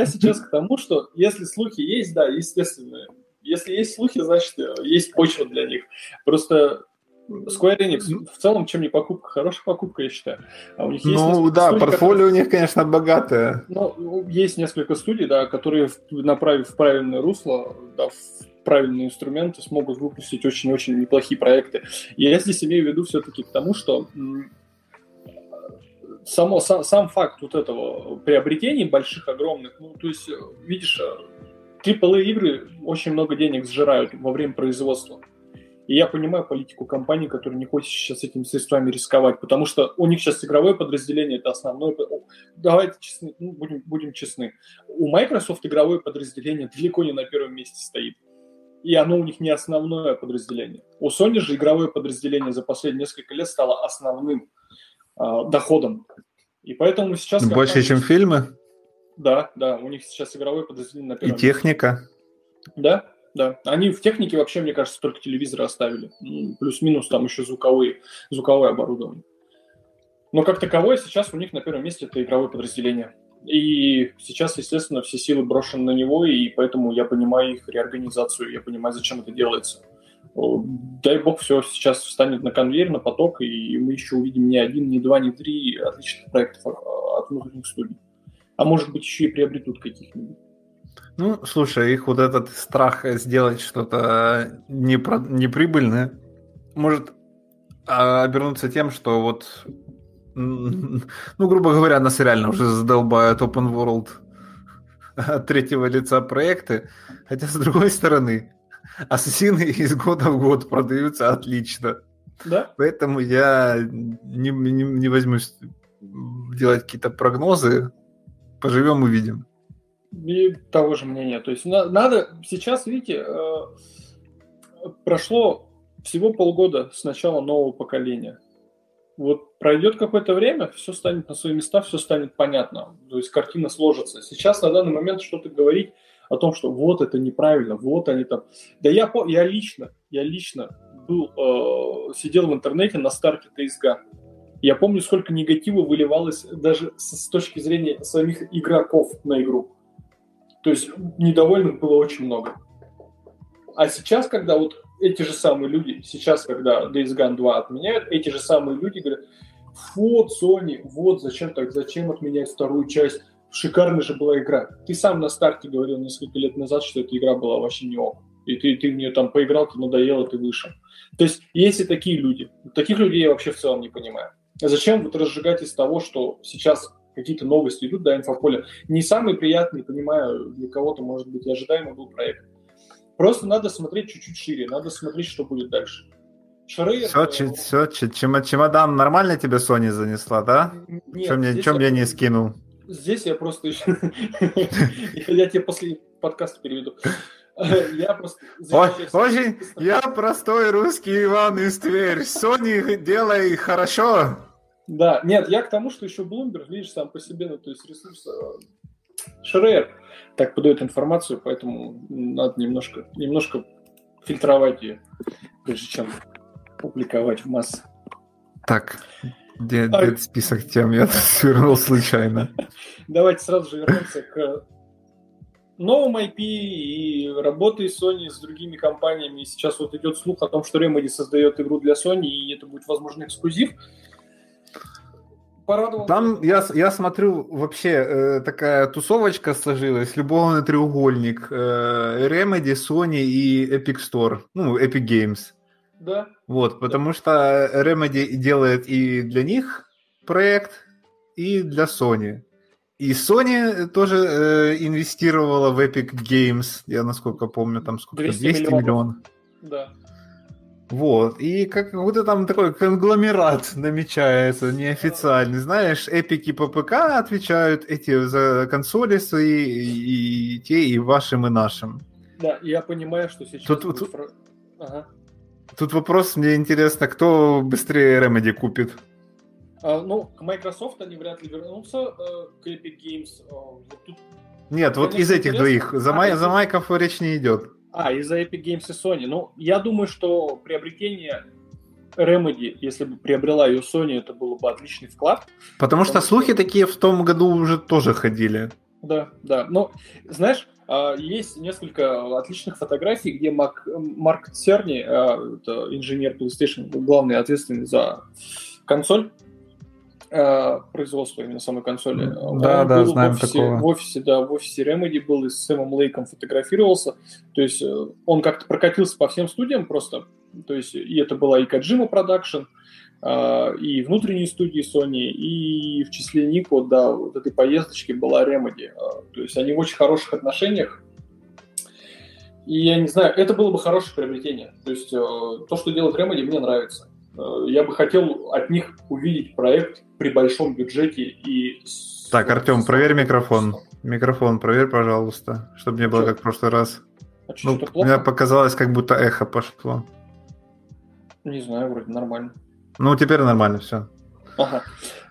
сейчас к тому, что если слухи есть, да, естественно. Если есть слухи, значит, э, есть почва для них. Просто Square Enix в целом, чем не покупка, хорошая покупка, я считаю. А у них есть ну да, студий, портфолио которые... у них, конечно, богатое. Ну, есть несколько студий, да, которые, направив в правильное русло, да, в правильные инструменты, смогут выпустить очень-очень неплохие проекты. И я здесь имею в виду все-таки к тому, что само, сам, сам факт вот этого приобретения больших, огромных, ну, то есть, видишь, AAA игры очень много денег сжирают во время производства. И я понимаю политику компании, которая не хочет сейчас этими средствами рисковать, потому что у них сейчас игровое подразделение – это основное. Давайте честны, ну, будем, будем честны. У Microsoft игровое подразделение далеко не на первом месте стоит. И оно у них не основное подразделение. У Sony же игровое подразделение за последние несколько лет стало основным э, доходом. И поэтому сейчас... Больше, компания... чем фильмы? Да, да. У них сейчас игровое подразделение на первом И техника? Да, да. Они в технике вообще, мне кажется, только телевизоры оставили. Плюс-минус там еще звуковые, звуковое оборудование. Но как таковое сейчас у них на первом месте это игровое подразделение. И сейчас, естественно, все силы брошены на него, и поэтому я понимаю их реорганизацию, я понимаю, зачем это делается. Дай бог, все сейчас встанет на конвейер, на поток, и мы еще увидим не один, не два, не три отличных проектов от внутренних студий. А может быть, еще и приобретут каких-нибудь. Ну, слушай, их вот этот страх сделать что-то непро... неприбыльное может а, обернуться тем, что вот, ну, грубо говоря, нас реально уже задолбают open world от третьего лица проекты. Хотя, с другой стороны, ассасины из года в год продаются отлично. Да? Поэтому я не, не, не возьмусь делать какие-то прогнозы. Поживем, увидим. И того же мнения. То есть надо сейчас, видите, э, прошло всего полгода с начала нового поколения. Вот пройдет какое-то время, все станет на свои места, все станет понятно. То есть картина сложится. Сейчас на данный момент что-то говорить о том, что вот это неправильно, вот они там. Да я, я лично, я лично был, э, сидел в интернете на старте TSG. Я помню, сколько негатива выливалось даже с, точки зрения самих игроков на игру. То есть недовольных было очень много. А сейчас, когда вот эти же самые люди, сейчас, когда Days Gone 2 отменяют, эти же самые люди говорят, вот, Sony, вот, зачем так, зачем отменять вторую часть, шикарная же была игра. Ты сам на старте говорил несколько лет назад, что эта игра была вообще не ок. И ты, ты в нее там поиграл, ты надоело, ты вышел. То есть есть и такие люди. Таких людей я вообще в целом не понимаю. Зачем вот разжигать из того, что сейчас какие-то новости идут, да, инфополе. Не самые приятные, понимаю, для кого-то, может быть, ожидаемый был проект. Просто надо смотреть чуть-чуть шире, надо смотреть, что будет дальше. Шрейер... Все, э, все, чемодан нормально тебе Sony занесла, да? Нет, чем, я, чем я не скинул? Здесь я просто еще... Я тебе после подкаста переведу. Я просто... Очень... Я простой русский Иван из Тверь. Sony делай хорошо. Да, нет, я к тому, что еще Bloomberg, видишь, сам по себе, ну, то есть ресурс э, Шрейер так подает информацию, поэтому надо немножко, немножко фильтровать ее, прежде чем публиковать в массы. Так, где, где а... список тем? Я свернул случайно. Давайте сразу же вернемся к новым IP и работе Sony с другими компаниями. Сейчас вот идет слух о том, что Remedy создает игру для Sony, и это будет, возможно, эксклюзив порадовал. Там я, я смотрю, вообще э, такая тусовочка сложилась, любовный треугольник, э, Remedy, Sony и Epic Store, ну, Epic Games. Да. Вот, потому да. что Remedy делает и для них проект, и для Sony. И Sony тоже э, инвестировала в Epic Games, я насколько помню, там сколько, 200, 200 миллионов. миллионов. Да. Вот, и как будто там такой конгломерат намечается, неофициальный. Знаешь, эпики по ПК отвечают эти за консоли свои, и, и те, и вашим, и нашим. Да, я понимаю, что сейчас... Тут, будет... тут, ага. тут вопрос, мне интересно, кто быстрее Remedy купит? А, ну, к Microsoft они вряд ли вернутся, э, к Epic Games. Э, тут, Нет, вот из этих интересно. двоих. За, а, май, за Майков речь не идет. А, из-за Epic Games и Sony. Ну, я думаю, что приобретение Remedy, если бы приобрела ее Sony, это было бы отличный вклад. Потому, потому что слухи что... такие в том году уже тоже ходили. Да, да. Но, знаешь, а, есть несколько отличных фотографий, где Мак, Марк Церни, а, инженер PlayStation, главный ответственный за консоль, производства именно самой консоли. Да, он да, был знаем в офисе, такого. В офисе, да, в офисе Remedy был и с Сэмом Лейком фотографировался. То есть э, он как-то прокатился по всем студиям просто. То есть и это была и Kojima Production, и внутренние студии Sony, и в числе них вот, да, вот этой поездочки была Remedy. То есть они в очень хороших отношениях. И я не знаю, это было бы хорошее приобретение. То есть э, то, что делает Remedy, мне нравится. Э, я бы хотел от них увидеть проект при большом бюджете и... Так, Артем, проверь микрофон. Микрофон проверь, пожалуйста, чтобы не было что? как в прошлый раз. А ну, мне показалось, как будто эхо пошло. Не знаю, вроде нормально. Ну, теперь нормально все. Ага.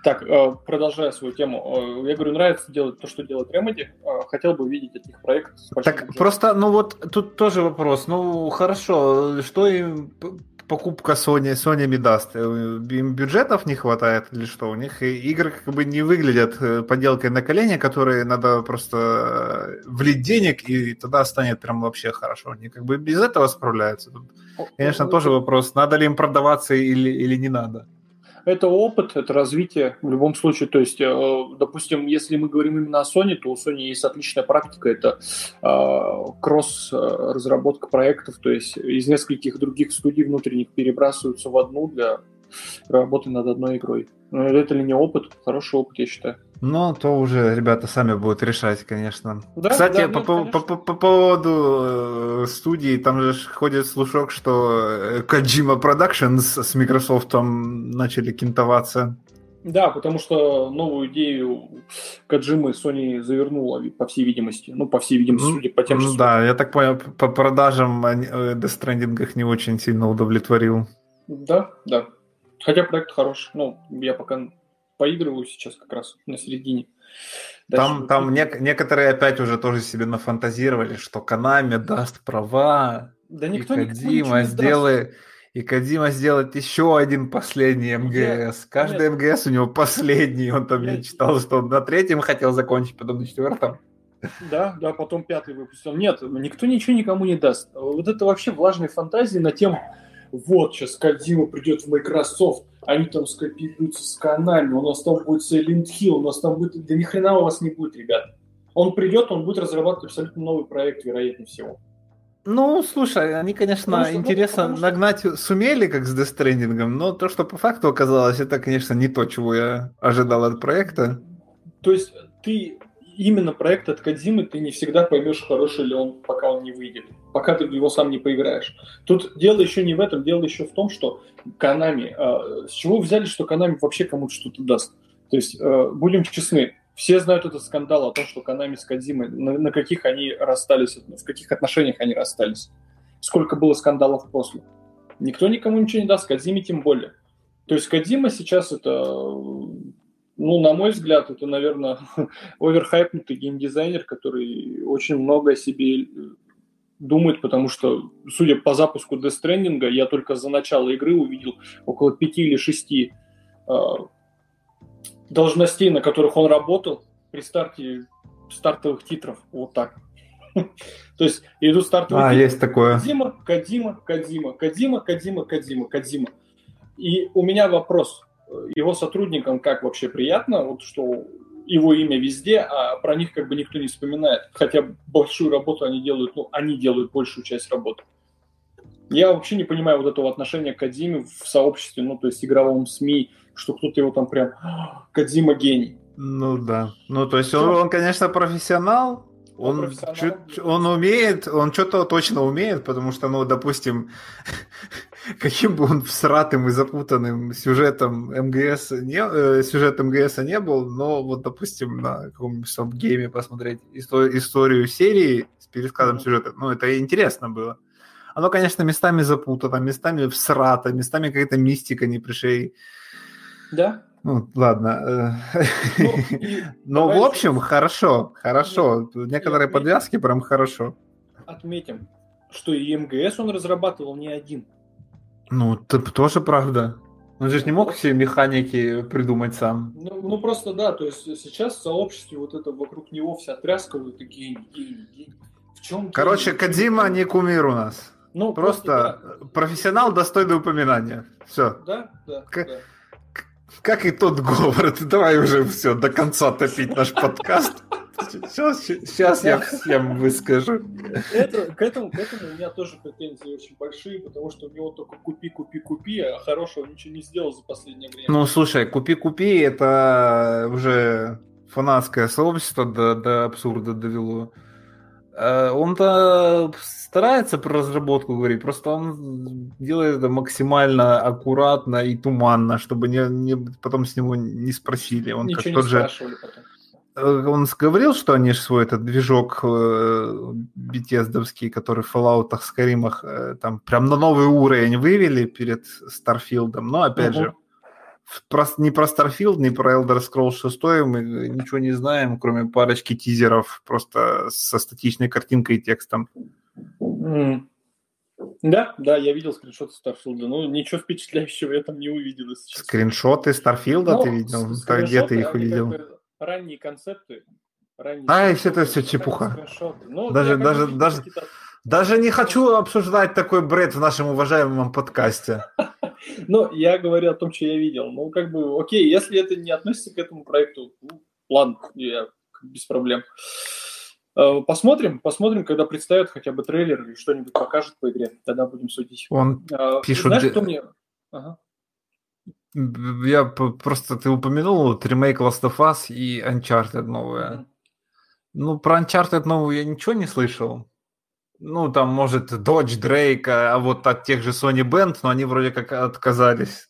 Так, э, продолжая свою тему, э, я говорю, нравится делать то, что делает Remedy. Хотел бы увидеть от них проект. так, бюджетом. просто, ну вот, тут тоже вопрос. Ну, хорошо, что им покупка Sony, Sony не даст? Э, им бюджетов не хватает или что? У них игры как бы не выглядят э, поделкой на колени, которые надо просто э, влить денег, и тогда станет прям вообще хорошо. Они как бы без этого справляются. Тут, конечно, тоже вопрос, надо ли им продаваться или, или не надо это опыт, это развитие в любом случае. То есть, э, допустим, если мы говорим именно о Sony, то у Sony есть отличная практика, это э, кросс-разработка проектов, то есть из нескольких других студий внутренних перебрасываются в одну для работы над одной игрой. Это ли не опыт? Хороший опыт, я считаю. Ну, то уже ребята сами будут решать, конечно. Да, Кстати, да, по, нет, по, по, по поводу э, студии, там же ходит слушок, что э, Kojima Productions с Microsoft там начали кентоваться. Да, потому что новую идею Каджимы Sony завернула, по всей видимости. Ну, по всей видимости, судя по тем, ну, Да, я так понял, по продажам э, Death Stranding не очень сильно удовлетворил. Да, да. Хотя проект хороший. Ну, я пока поигрываю сейчас как раз на середине. Дальше там, там не, некоторые опять уже тоже себе нафантазировали, что Канами даст права. Да никто и Кодима сделает, и Кадима сделает еще один последний МГС. Нет, Каждый нет. МГС у него последний. Он там я читал, что он на третьем хотел закончить, потом на четвертом. Да, да, потом пятый выпустил. Нет, никто ничего никому не даст. Вот это вообще влажные фантазии на тему, вот, сейчас Кадима придет в Microsoft, они там скопируются с каналами, у нас там будет Silent Hill, у нас там будет... Да ни хрена у вас не будет, ребят. Он придет, он будет разрабатывать абсолютно новый проект, вероятнее всего. Ну, слушай, они, конечно, потому что, интересно ну, нагнать что... сумели, как с Death Stranding, но то, что по факту оказалось, это, конечно, не то, чего я ожидал от проекта. То есть ты именно проект от Кадзимы ты не всегда поймешь, хороший ли он, пока он не выйдет, пока ты в него сам не поиграешь. Тут дело еще не в этом, дело еще в том, что Канами, э, с чего взяли, что Канами вообще кому-то что-то даст? То есть, э, будем честны, все знают этот скандал о том, что Канами с Кадзимой, на, на каких они расстались, в каких отношениях они расстались. Сколько было скандалов после. Никто никому ничего не даст, Кадзиме тем более. То есть Кадима сейчас это ну, на мой взгляд, это, наверное, оверхайпнутый геймдизайнер, который очень много о себе э, думает, потому что, судя по запуску Death Stranding, я только за начало игры увидел около пяти или шести э, должностей, на которых он работал при старте стартовых титров. Вот так. То есть идут стартовые А, есть такое. Кадима, Кадима, Кадима, Кадима, Кадима, Кадима, Кадима. И у меня вопрос его сотрудникам как вообще приятно, вот что его имя везде, а про них как бы никто не вспоминает. Хотя большую работу они делают, ну, они делают большую часть работы. Я вообще не понимаю вот этого отношения к Кадиме в сообществе, ну, то есть игровом СМИ, что кто-то его там прям «А, Кадима гений. Ну да. Ну, то есть он, он конечно, профессионал, он, чуть, он умеет, он что-то точно умеет, потому что, ну, допустим, каким бы он всратым и запутанным сюжетом МГС не, э, сюжет МГС не был, но вот, допустим, на каком-нибудь сабгейме посмотреть историю, историю серии с пересказом сюжета, ну, это интересно было. Оно, конечно, местами запутано, местами всрато, местами какая-то мистика не пришей. Да, ну, ладно. Ну, Но, в общем, хорошо, хорошо. Некоторые подвязки прям хорошо. Отметим. что и МГС он разрабатывал не один. Ну, тоже правда. Он же не мог все механики придумать сам. Ну, ну просто да, то есть сейчас в сообществе вот это вокруг него вся тряска, вот это гений, гений, гений. В чем Короче, гений? Кадима не кумир у нас. Ну, Просто профессионал достойный упоминания. Все. да, да, К- да. Как и тот Говард. Давай уже все до конца топить наш подкаст. Сейчас, сейчас я всем выскажу. Это, к, этому, к этому у меня тоже претензии очень большие, потому что у него только купи, купи, купи, а хорошего ничего не сделал за последнее время. Ну, слушай, купи-купи, это уже фанатское сообщество до, до абсурда довело. Э, Он-то старается про разработку говорить, просто он делает это максимально аккуратно и туманно, чтобы не, не- потом с него не спросили. Он как ничего не тот же... потом. Э, Он говорил, что они ж свой этот движок э, бетездовский, который в Fallout, Скаримах, э, там прям на новый уровень вывели перед Старфилдом. Но опять Мгм. же, про, ни про Starfield, ни про Elder Scrolls 6 мы ничего не знаем, кроме парочки тизеров просто со статичной картинкой и текстом. Да, да, я видел скриншоты Старфилда, но ничего впечатляющего я там не увидел, если. Скриншоты Старфилда Ну, ты видел? где ты их увидел? Ранние концепты. Ранние А, скриншоты, это ранние чепуха. Ну, Даже- даже- даже- Даже не хочу обсуждать такой бред в нашем уважаемом подкасте. Ну, я говорю о том, что я видел. Ну, как бы, окей, если это не относится к этому проекту, ну, ладно, я без проблем. Э, Посмотрим, посмотрим, когда представят хотя бы трейлер или что-нибудь покажет по игре, тогда будем судить. Он Э, пишут, Знаешь, кто мне... Ага. Я просто ты упомянул вот ремейк Last of Us и Uncharted новая. Мгм. Ну, про Uncharted новую я ничего не слышал. Ну, там, может, Dodge, Drake, а вот от тех же Sony Band, но они вроде как отказались.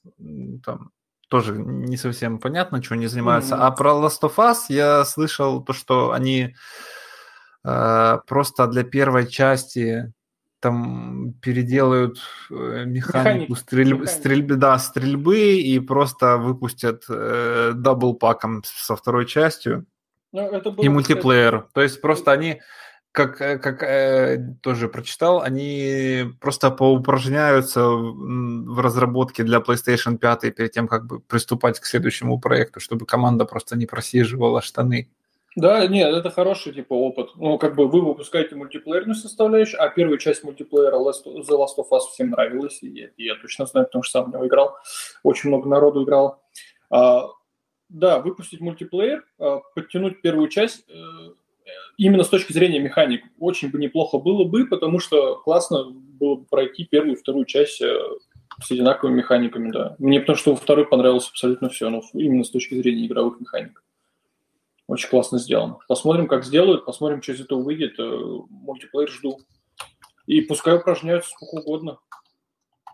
Там тоже не совсем понятно, что они занимаются. Мгм. А про Last of Us я слышал то, что они э, просто для первой части там переделают э, механику Механику, стрельб- механику. стрельбы, да, стрельбы и просто выпустят э, дабл-паком со второй частью Ну, было, и кстати, мультиплеер. То есть просто они, как, э, как э, тоже прочитал, они просто поупражняются в разработке для PlayStation 5 перед тем, как бы приступать к следующему проекту, чтобы команда просто не просиживала штаны. Да, нет, это хороший типа опыт. Ну, как бы вы выпускаете мультиплеерную составляющую, а первая часть мультиплеера Last, The Last of Us всем нравилась, и я, я точно знаю, потому что сам в него играл. Очень много народу играл. А, да, выпустить мультиплеер, а, подтянуть первую часть, э, именно с точки зрения механик, очень бы неплохо было бы, потому что классно было бы пройти первую и вторую часть э, с одинаковыми механиками, да. Мне потому что во второй понравилось абсолютно все, но именно с точки зрения игровых механик. Очень классно сделано. Посмотрим, как сделают, посмотрим, что из этого выйдет. Э, Мультиплеер жду. И пускай упражняются сколько угодно.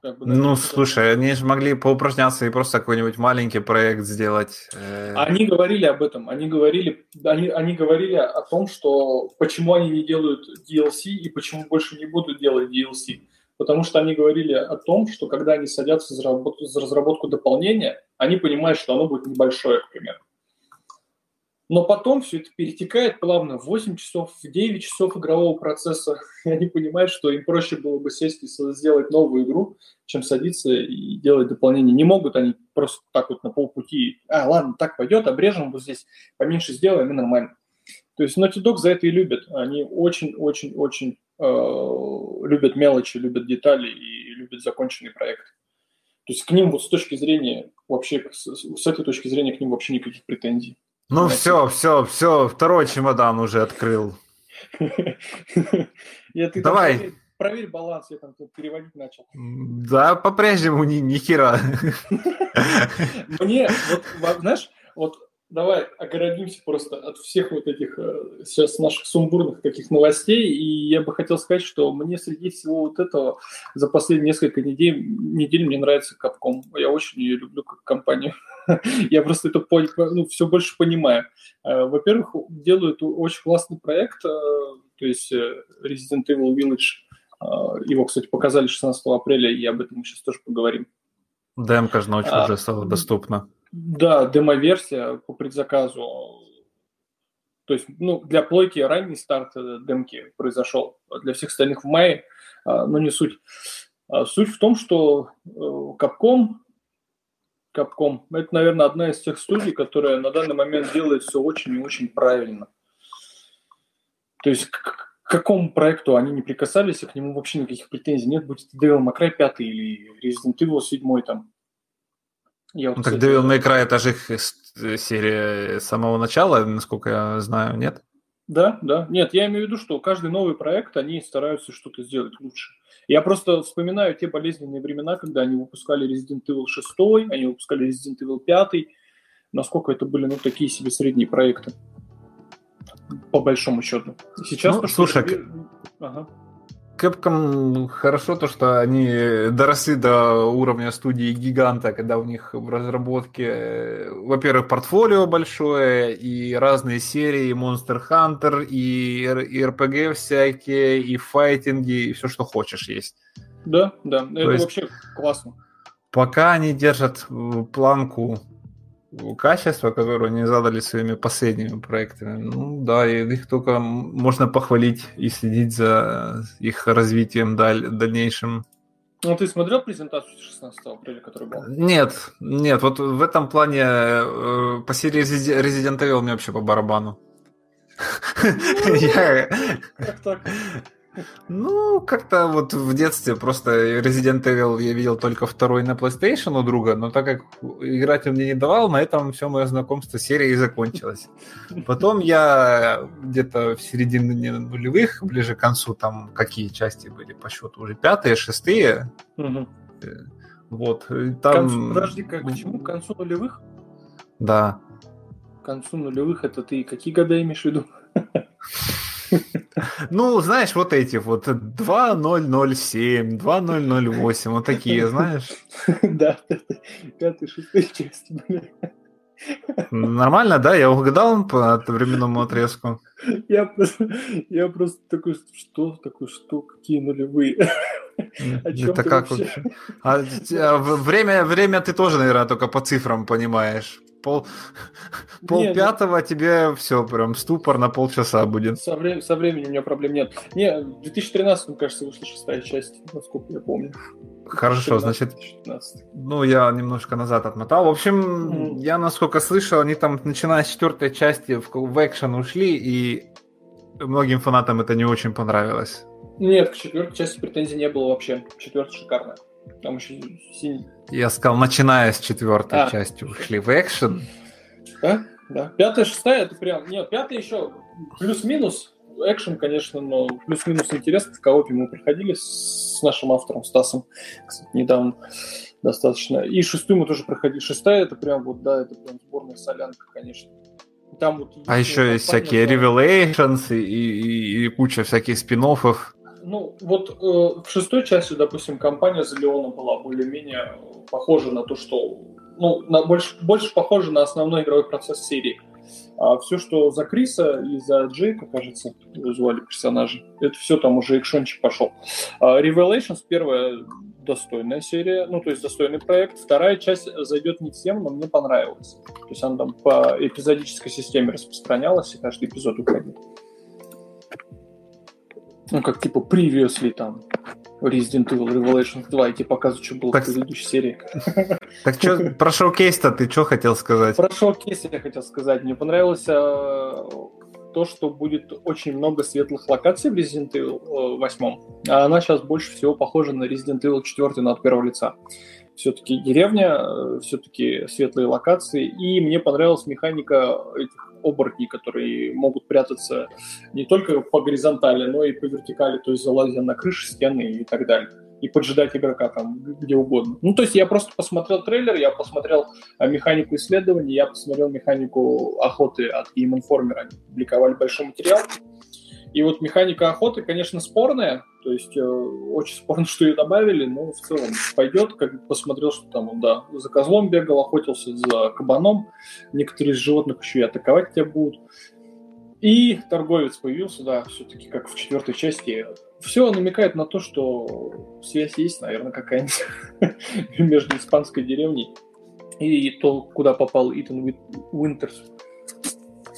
Как бы, Ну, наверное, слушай, они же могли поупражняться и просто какой-нибудь маленький проект сделать. э, Они говорили об этом. Они говорили, они, они говорили о том, что почему они не делают DLC и почему больше не будут делать DLC. Потому что они говорили о том, что когда они садятся за разработку, за разработку дополнения, они понимают, что оно будет небольшое, к примеру. Но потом все это перетекает плавно в 8 часов, в 9 часов игрового процесса. И они понимают, что им проще было бы сесть и сделать новую игру, чем садиться и делать дополнение. Не могут они просто так вот на полпути, а, ладно, так пойдет, обрежем вот здесь, поменьше сделаем, и нормально. То есть Naughty Dog за это и любят. Они очень-очень-очень э, любят мелочи, любят детали и любят законченный проект. То есть к ним вот с точки зрения, вообще, с, с этой точки зрения к ним вообще никаких претензий. Ну, все, все, все, второй чемодан уже открыл. Давай. проверь, баланс, я там переводить начал. Да, по-прежнему ни, ни хера. Мне, вот, во- знаешь, вот давай огородимся просто от всех вот этих э, сейчас наших сумбурных таких новостей, и я бы хотел сказать, что мне среди всего вот этого за последние несколько недель, недель мне нравится Капком. Я очень ее люблю как компанию. Я просто это ну, все больше понимаю. Э, Во-первых, делают очень классный проект, э, то есть э, Resident Evil Village. Его, кстати, показали 16 апреля, и об этом мы сейчас тоже поговорим. Демка же ночью А, уже стала доступна. Да, демо-версия по предзаказу. То есть, ну, для плойки ранний старт демки произошел, а для всех остальных в мае, а, но не суть. А суть в том, что Capcom, Capcom, это, наверное, одна из тех студий, которая на данный момент делает все очень и очень правильно. То есть к какому проекту они не прикасались, и к нему вообще никаких претензий нет, будь это Devil May Cry 5 или Resident Evil 7 там. Я вот, ну, так Devil May Cry это же их серия с самого начала, насколько я знаю, нет? Да, да. Нет, я имею в виду, что каждый новый проект, они стараются что-то сделать лучше. Я просто вспоминаю те болезненные времена, когда они выпускали Resident Evil 6, они выпускали Resident Evil 5, насколько это были, ну, такие себе средние проекты. По большому счету. Сейчас... Ну, слушай, ага. Capcom хорошо то, что они доросли до уровня студии гиганта, когда у них в разработке, во-первых, портфолио большое, и разные серии, и Monster Hunter, и, и RPG всякие, и файтинги, и все, что хочешь есть. Да, да, то это есть, вообще классно. Пока они держат планку качества, которое они задали своими последними проектами. Ну да, и их только можно похвалить и следить за их развитием даль, дальнейшим. Ну, ты смотрел презентацию 16 апреля, которая была? Нет, нет, вот в этом плане э, по серии Resident Evil мне вообще по барабану. Ну, как так? Ну, как-то вот в детстве просто Resident Evil я видел только второй на PlayStation у друга, но так как играть он мне не давал, на этом все мое знакомство с серией закончилось. Потом я где-то в середине нулевых, ближе к концу, там какие части были по счету уже пятые, шестые. Угу. Вот. Там... Концу, подожди, как, к чему? К концу нулевых? Да. К концу нулевых это ты какие года имеешь в виду? Ну, знаешь, вот эти вот 2007, 2008, вот такие, знаешь? Да, пятый, шестой части. Нормально, да? Я угадал по временному отрезку. Я просто, я просто такой, что такое, что, какие нулевые? Это как вообще? А, а, время, время ты тоже, наверное, только по цифрам понимаешь пол, пол нет, пятого нет. тебе все, прям ступор на полчаса будет. Со, вре- со временем у меня проблем нет. Не, в 2013, кажется, вышла шестая часть, насколько я помню. Хорошо, значит, 2015. ну, я немножко назад отмотал. В общем, mm. я, насколько слышал, они там, начиная с четвертой части, в, в экшен ушли, и многим фанатам это не очень понравилось. Нет, к четвертой части претензий не было вообще. Четвертая шикарная. Там еще синий. Я сказал, начиная с четвертой а. части ушли в экшен. Да, да. Пятая, шестая, это прям... Нет, пятая еще плюс-минус. Экшен, конечно, но плюс-минус интересно. В коопе мы проходили с нашим автором Стасом, кстати, недавно достаточно. И шестую мы тоже проходили. Шестая, это прям вот, да, это прям сборная солянка, конечно. Там вот а еще есть всякие да. Revelations и, и, и куча всяких спин -оффов. Ну, вот э, в шестой части, допустим, компания за Леона была более-менее похожа на то, что... Ну, на, больше, больше похожа на основной игровой процесс серии. А все, что за Криса и за Джейка, кажется, звали персонажи, это все там уже экшончик пошел. А Revelations первая достойная серия, ну, то есть достойный проект. Вторая часть зайдет не всем, но мне понравилась. То есть она там по эпизодической системе распространялась, и каждый эпизод уходил. Ну, как типа previously там Resident Evil Revelations 2, и тебе показывают, что было так, в предыдущей серии. Так что, про шоу-кейс-то ты что хотел сказать? Про шоу-кейс я хотел сказать. Мне понравилось а, то, что будет очень много светлых локаций в Resident Evil 8. Э, а она сейчас больше всего похожа на Resident Evil 4 на от первого лица. Все-таки деревня, э, все-таки светлые локации. И мне понравилась механика этих оборотни, которые могут прятаться не только по горизонтали, но и по вертикали, то есть залазя на крыши, стены и так далее и поджидать игрока там где угодно. Ну, то есть я просто посмотрел трейлер, я посмотрел а, механику исследований, я посмотрел механику охоты от Game Informer, они публиковали большой материал. И вот механика охоты, конечно, спорная, то есть э, очень спорно, что ее добавили, но в целом пойдет. Как посмотрел, что там он, да, за козлом бегал, охотился за кабаном. Некоторые из животных еще и атаковать тебя будут. И торговец появился, да, все-таки как в четвертой части. Все намекает на то, что связь есть, наверное, какая-нибудь между испанской деревней и то, куда попал Итан Уинтерс.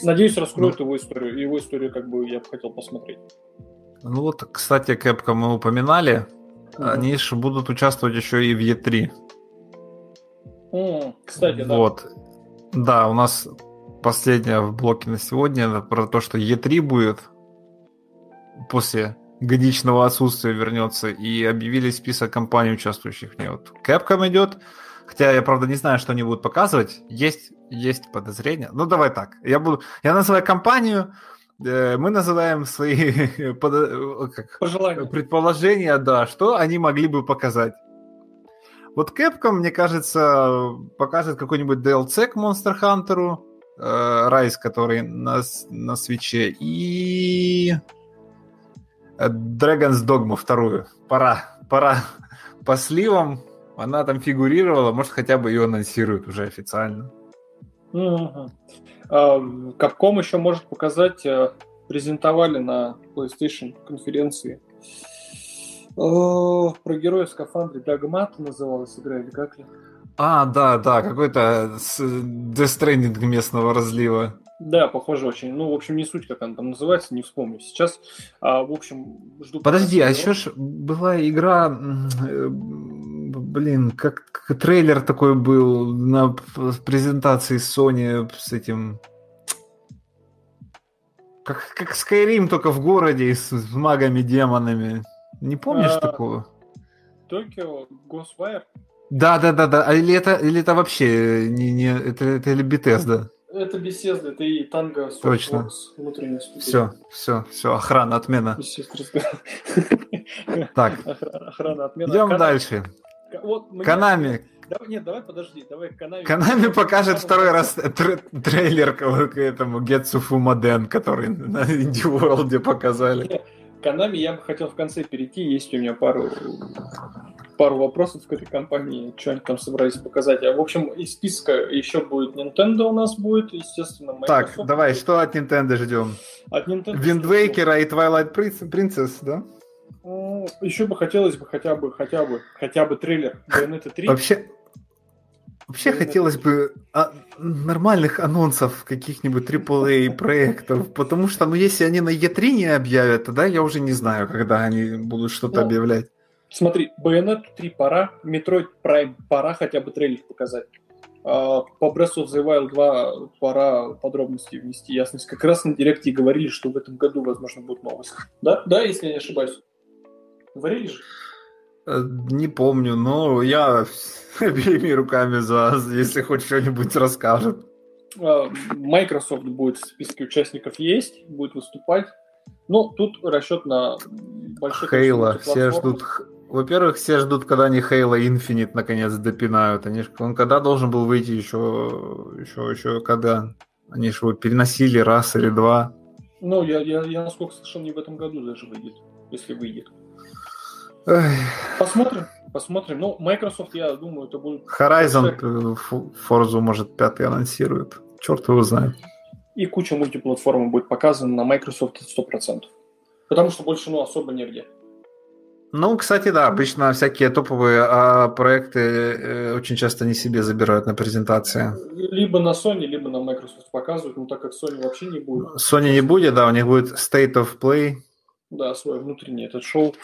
Надеюсь, раскроют ну, его историю. Его историю как бы я бы хотел посмотреть. Ну вот, кстати, Capcom мы упоминали. Mm-hmm. Они же будут участвовать еще и в E3. Mm, кстати, да. Вот. Да, у нас последняя в блоке на сегодня это про то, что E3 будет после годичного отсутствия вернется, и объявили список компаний, участвующих в ней. Вот Capcom идет, хотя я, правда, не знаю, что они будут показывать. Есть, есть подозрения. Ну, давай так. Я, буду, я называю компанию, э, мы называем свои под, э, как, Пожелания. предположения, да, что они могли бы показать. Вот Capcom, мне кажется, покажет какой-нибудь DLC к Monster Hunter, э, Rise, который на, на свече, и Dragon's Dogma вторую. Пора, пора по сливам. Она там фигурировала, может, хотя бы ее анонсируют уже официально. Capcom еще может показать, э, презентовали на PlayStation конференции про героя в скафандре Дагмат называлась игра или как ли? А, да, да, какой-то Death Stranding местного разлива. Да, похоже очень. Ну, в общем, не суть, как она там называется, не вспомню сейчас. А, в общем, жду... Подожди, а еще ж была игра... Блин, как трейлер такой был на презентации Sony с этим... Как, как Skyrim, только в городе с, с магами-демонами. Не помнишь а, такого? Токио Ghostwire? Да, да, да, да. А или это, или это вообще не, не это, это или Bethesda? Это беседа, это и танго Точно. Все, все, все, охрана, отмена. Так. Охрана, отмена. Идем дальше. Вот, Канами. Давай, нет, давай подожди, давай Канами. Канами покажет второй раз трейлер к этому Гетсу Фумаден, который на Indie World показали. Канами я бы хотел в конце перейти, есть у меня пару пару вопросов к этой компании, что они там собрались показать. А, в общем, из списка еще будет Nintendo у нас будет, естественно, Microsoft. Так, давай, что от Nintendo ждем? От Nintendo... Waker и Twilight Princess, да? Еще бы хотелось бы хотя бы, хотя бы, хотя бы трейлер Bayonetta 3. Вообще, Вообще Bayonetta хотелось бы а, нормальных анонсов каких-нибудь AAA проектов, потому что, ну, если они на E3 не объявят, тогда я уже не знаю, когда они будут что-то ну, объявлять. Смотри, Bayonetta 3 пора, Metroid Prime пора хотя бы трейлер показать. А, по Breath of the Wild 2 пора подробности внести, ясность. Как раз на директе говорили, что в этом году, возможно, будет новость. Да? Да, если я не ошибаюсь. Говорили же? Э, не помню, но я обеими руками за, если хоть что-нибудь расскажет. А, Microsoft будет в списке участников есть, будет выступать. Ну, тут расчет на большой... Хейла, все ждут во-первых, все ждут, когда они Halo Infinite наконец допинают. Они, он когда должен был выйти еще, еще, еще когда? Они же его переносили раз или два. Ну, я, я, я насколько слышал, не в этом году даже выйдет, если выйдет. Посмотрим, посмотрим. Ну, Microsoft, я думаю, это будет... Horizon Forza, может, пятый анонсирует. Черт его знает. И куча мультиплатформы будет показана на Microsoft 100%. Потому что больше, ну, особо негде. Ну, кстати, да, обычно всякие топовые а, проекты э, очень часто не себе забирают на презентации. Либо на Sony, либо на Microsoft показывают, но так как Sony вообще не будет. Sony не будет, да, у них будет State of Play. Да, свой внутренний этот шоу.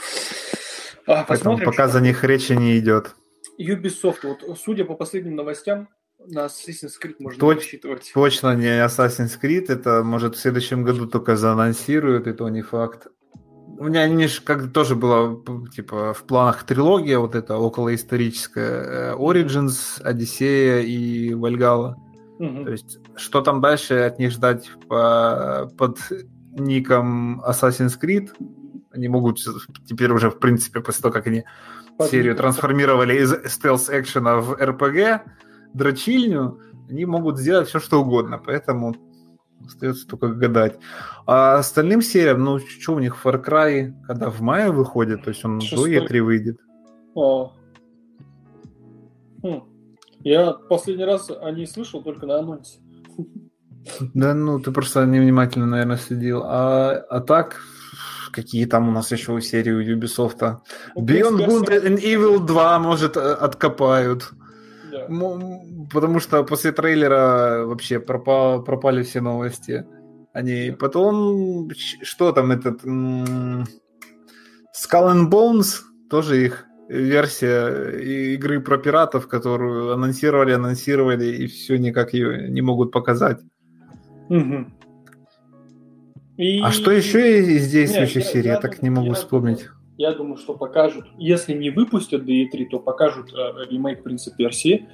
А, Поэтому пока за них речи не идет. Ubisoft, вот судя по последним новостям, на Assassin's Creed можно Точ, рассчитывать. Точно не Assassin's Creed, это может в следующем году только заанонсируют, и то не факт. У меня они же как тоже было типа в планах трилогия вот эта околоисторическая э, Origins, Одиссея и Вальгала. Угу. То есть что там дальше от них ждать по, под ником Assassin's Creed? Они могут теперь уже в принципе после того, как они под серию трансформировали из стелс-экшена в RPG, дрочильню, они могут сделать все что угодно. Поэтому Остается только гадать. А остальным сериям, ну, что у них Far Cry, когда в мае выходит, то есть он Шестой. до E3 выйдет. О. Хм. Я последний раз о ней слышал только на анонсе. Да, ну, ты просто невнимательно, наверное, следил. А, а так, какие там у нас еще серии у Ubisoft? Ну, Beyond Good and Evil 2, может, э, откопают. Да. Потому что после трейлера вообще пропал, пропали все новости. Они потом что там этот Skull and Bones тоже их версия игры про пиратов, которую анонсировали, анонсировали и все никак ее не могут показать. Угу. И... А что еще из действующей Нет, серии? Я, я так не могу я вспомнить. Думаю, я думаю, что покажут, если не выпустят DE3, то покажут э, ремейк Принца Персии.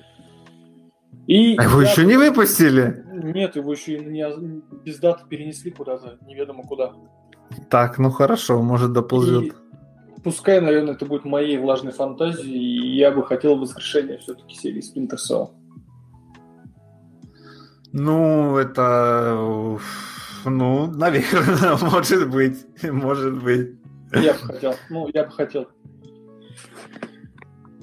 И а его я... еще не выпустили? Нет, его еще не, без даты перенесли куда-то, неведомо куда. Так, ну хорошо, может доползет. И пускай, наверное, это будет моей влажной фантазией, и я бы хотел воскрешения все-таки серии Splinter Cell. Ну, это... Ну, наверное, может быть. Может быть. Я бы хотел. Ну, я бы хотел.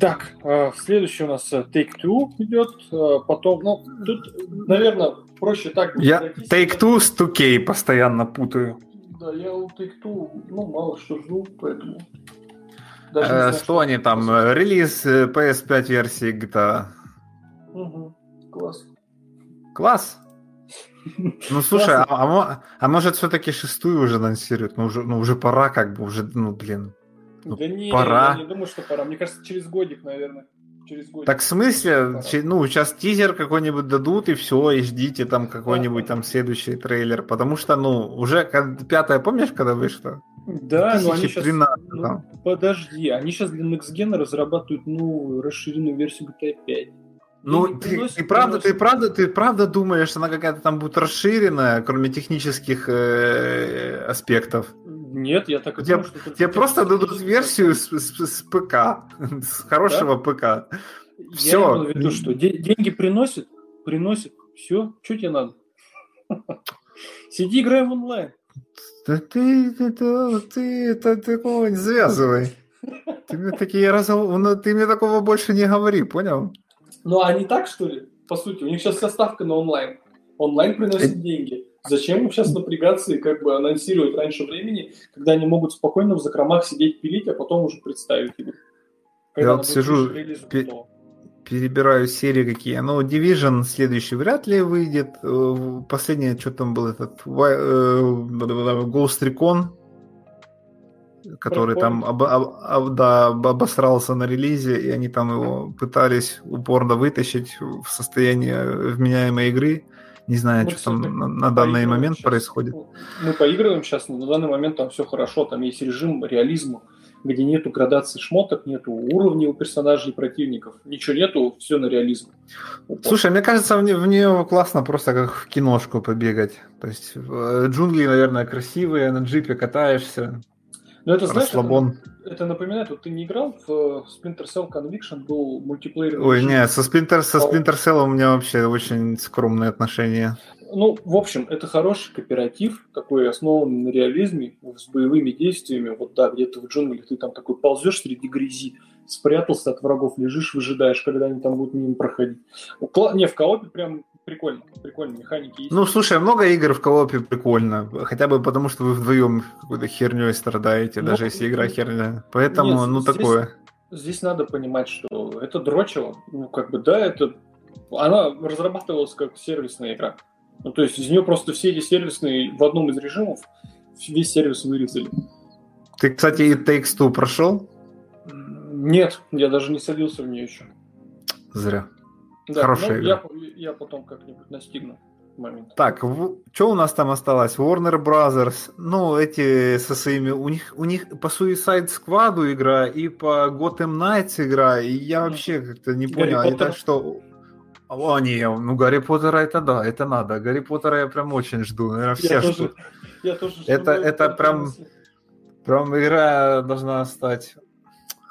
Так, э, следующий у нас э, Take-Two идет, э, потом, ну, тут, наверное, проще так. Я Take-Two с 2K постоянно путаю. Да, я у Take-Two, ну, мало что жду, поэтому... Даже знаю, что, что они там, релиз PS5 версии GTA. Угу, класс. Класс? Ну слушай, а, а, а может все-таки шестую уже анонсируют? Ну уже, ну уже пора, как бы уже, ну блин. Ну, да не, пора. я не думаю, что пора. Мне кажется, через годик, наверное. Через годик. Так в смысле? Ну, сейчас тизер какой-нибудь дадут, и все, и ждите там какой-нибудь там следующий трейлер. Потому что, ну, уже пятая, помнишь, когда вышло? Да, но они сейчас... Ну, подожди, они сейчас для Next Gen разрабатывают, ну, расширенную версию GTA 5. Ну, ты, приносит, ты, правда, ты, правда, ты правда думаешь, что она какая-то там будет расширенная, кроме технических э, аспектов? Нет, я так и думаю, что... Тебе просто дадут версию с, с, с ПК, с хорошего да? ПК. Все. Я имею в виду, что деньги приносит, приносит, все, что тебе надо? Сиди, играй в онлайн. Да ты, ты, ты, ты, ты такого не завязывай. Ты мне такие раз, ну, ты мне такого больше не говори, понял? Ну, а не так, что ли? По сути, у них сейчас вся ставка на онлайн. Онлайн приносит деньги. Зачем им сейчас напрягаться и как бы анонсировать раньше времени, когда они могут спокойно в закромах сидеть пилить, а потом уже представить? Когда Я вот сижу, пе- перебираю серии какие. Ну, Division следующий вряд ли выйдет. Э, последнее, что там был этот э, Ghost Recon который там об, об, об, да, обосрался на релизе, и они там его пытались упорно вытащить в состояние вменяемой игры. Не знаю, ну, что там на, на данный момент сейчас. происходит. Мы поигрываем сейчас, но на данный момент там все хорошо, там есть режим реализма, где нету градации шмоток, нету уровней у персонажей и противников, ничего нету, все на реализм. Упор. Слушай, мне кажется, в, в нее классно просто как в киношку побегать. То есть э, джунгли, наверное, красивые, на джипе катаешься, но это, знаешь, это, это напоминает, вот ты не играл в э, Splinter Cell Conviction, был мультиплеер. Ой, не, со Splinter, со Splinter Cell у меня вообще очень скромные отношения. Ну, в общем, это хороший кооператив, такой основанный на реализме, с боевыми действиями. Вот да, где-то в джунглях ты там такой ползешь среди грязи, спрятался от врагов, лежишь, выжидаешь, когда они там будут мимо проходить. Не, в коопе прям прикольно, прикольно, механики есть. Ну, слушай, много игр в коопе прикольно, хотя бы потому, что вы вдвоем какой-то херней страдаете, ну, даже если игра херня. Поэтому, нет, ну, здесь, такое. Здесь надо понимать, что это дрочево, ну, как бы, да, это... Она разрабатывалась как сервисная игра. Ну, то есть из нее просто все эти сервисные в одном из режимов весь сервис вырезали. Ты, кстати, и Takes Two прошел? Нет, я даже не садился в нее еще. Зря. Да, Хорошая ну, игра. Я, я потом как-нибудь настигну момент. Так, в... что у нас там осталось? Warner Brothers, ну, эти со своими, у них, у них по Suicide Squad игра и по Gotham Knights игра, и я вообще как-то не понял, Гарри это что... О, не, ну Гарри Поттера это да, это надо. Гарри Поттера я прям очень жду, наверное, все я ждут. Тоже, я тоже жду. Это, это прям, прям игра должна стать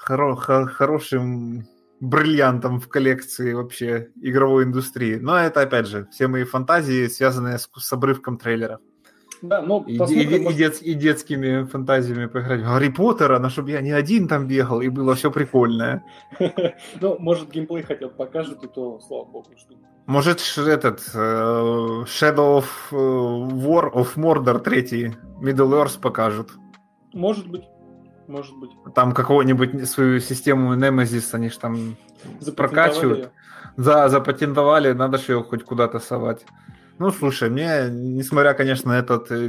хоро- хорошим бриллиантом в коллекции вообще игровой индустрии. Но это, опять же, все мои фантазии, связанные с, с обрывком трейлера. Да, ну, и, и, может... и, дет, и детскими фантазиями поиграть. Гарри Поттера, на чтобы я не один там бегал, и было все прикольное. Ну, может, геймплей хотя бы покажут, и то, слава богу, что... Может, этот uh, Shadow of uh, War of Mordor третий Middle Earth покажут. Может быть. Может быть. Там какого-нибудь свою систему Nemesis они же там прокачивают. За, запатентовали, надо же ее хоть куда-то совать. Ну, слушай, мне, несмотря, конечно, на этот э,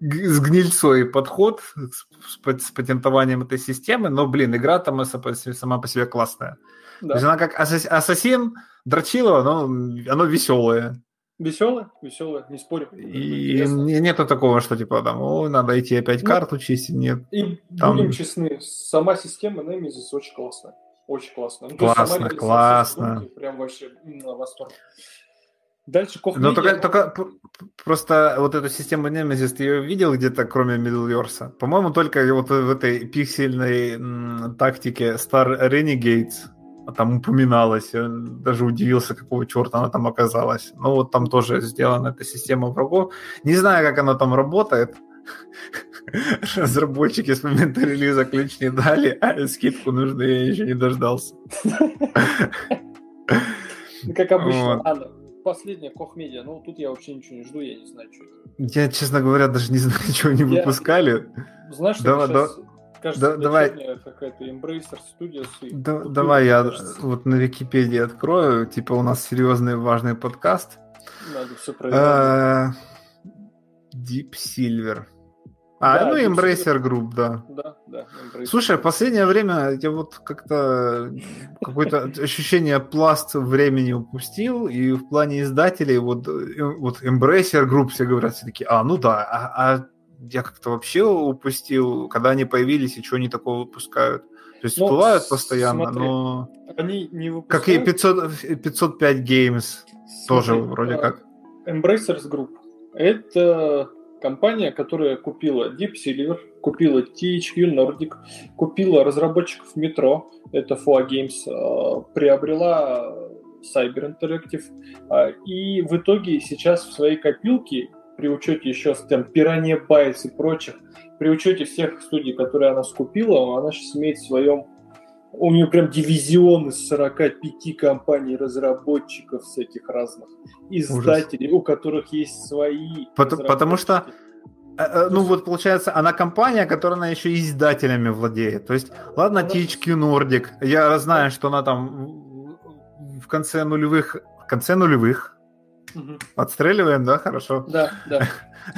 с гнильцой подход с, с патентованием этой системы, но, блин, игра там сама по себе классная. Да. То есть она как ассасин Дрочилова, но оно веселое. Веселое, веселое, не спорю. И нету такого, что типа там, о, надо идти опять ну, карту чистить, нет. И там... будем честны, сама система Nemesis очень классная. Очень классно. Ну, классно, классно. Прям вообще на восторг. Дальше Koch Но только, только просто вот эту систему Nemesis ты ее видел где-то, кроме Middle-earth? По-моему, только вот в этой пиксельной м, тактике Star Renegades там упоминалось. Я даже удивился, какого черта она там оказалась. Ну вот там тоже сделана эта система врагов. Не знаю, как она там работает. Разработчики с момента релиза ключ не дали, а скидку нужно я еще не дождался. Как обычно, Анна последняя Кохмедиа, ну тут я вообще ничего не жду, я не знаю, что это. Я, честно говоря, даже не знаю, чего они выпускали. Знаешь, что кажется, да, давай. какая-то Embracer Studios. Да, давай я кажется. вот на Википедии открою, типа у нас серьезный важный подкаст. Надо все проверять. Deep Silver. А, да, ну, Embracer Group, да. Да, да. Embracer. Слушай, последнее время я вот как-то какое-то ощущение пласт времени упустил, и в плане издателей вот, э, вот Embracer Group все говорят все таки а, ну да, а, а я как-то вообще упустил, когда они появились и что они такого выпускают. То есть ну, всплывают постоянно, смотри, но... Они не выпускают... Как и 500, 505 Games смотри, тоже вроде а, как. Embracers Group. Это компания, которая купила Deep Silver, купила THQ Nordic, купила разработчиков Metro, это FOA Games, а, приобрела Cyber Interactive, а, и в итоге сейчас в своей копилке, при учете еще там Piranha Bytes и прочих, при учете всех студий, которые она скупила, она сейчас имеет в своем у нее прям дивизион из 45 компаний разработчиков всяких разных, издателей, Ужас. у которых есть свои. Потому, потому что э, э, ну вот получается, она компания, которая она еще и издателями владеет. То есть, ладно, она... THQ Nordic, я знаю, что она там в конце нулевых, в конце нулевых, угу. отстреливаем, да, хорошо? Да, да.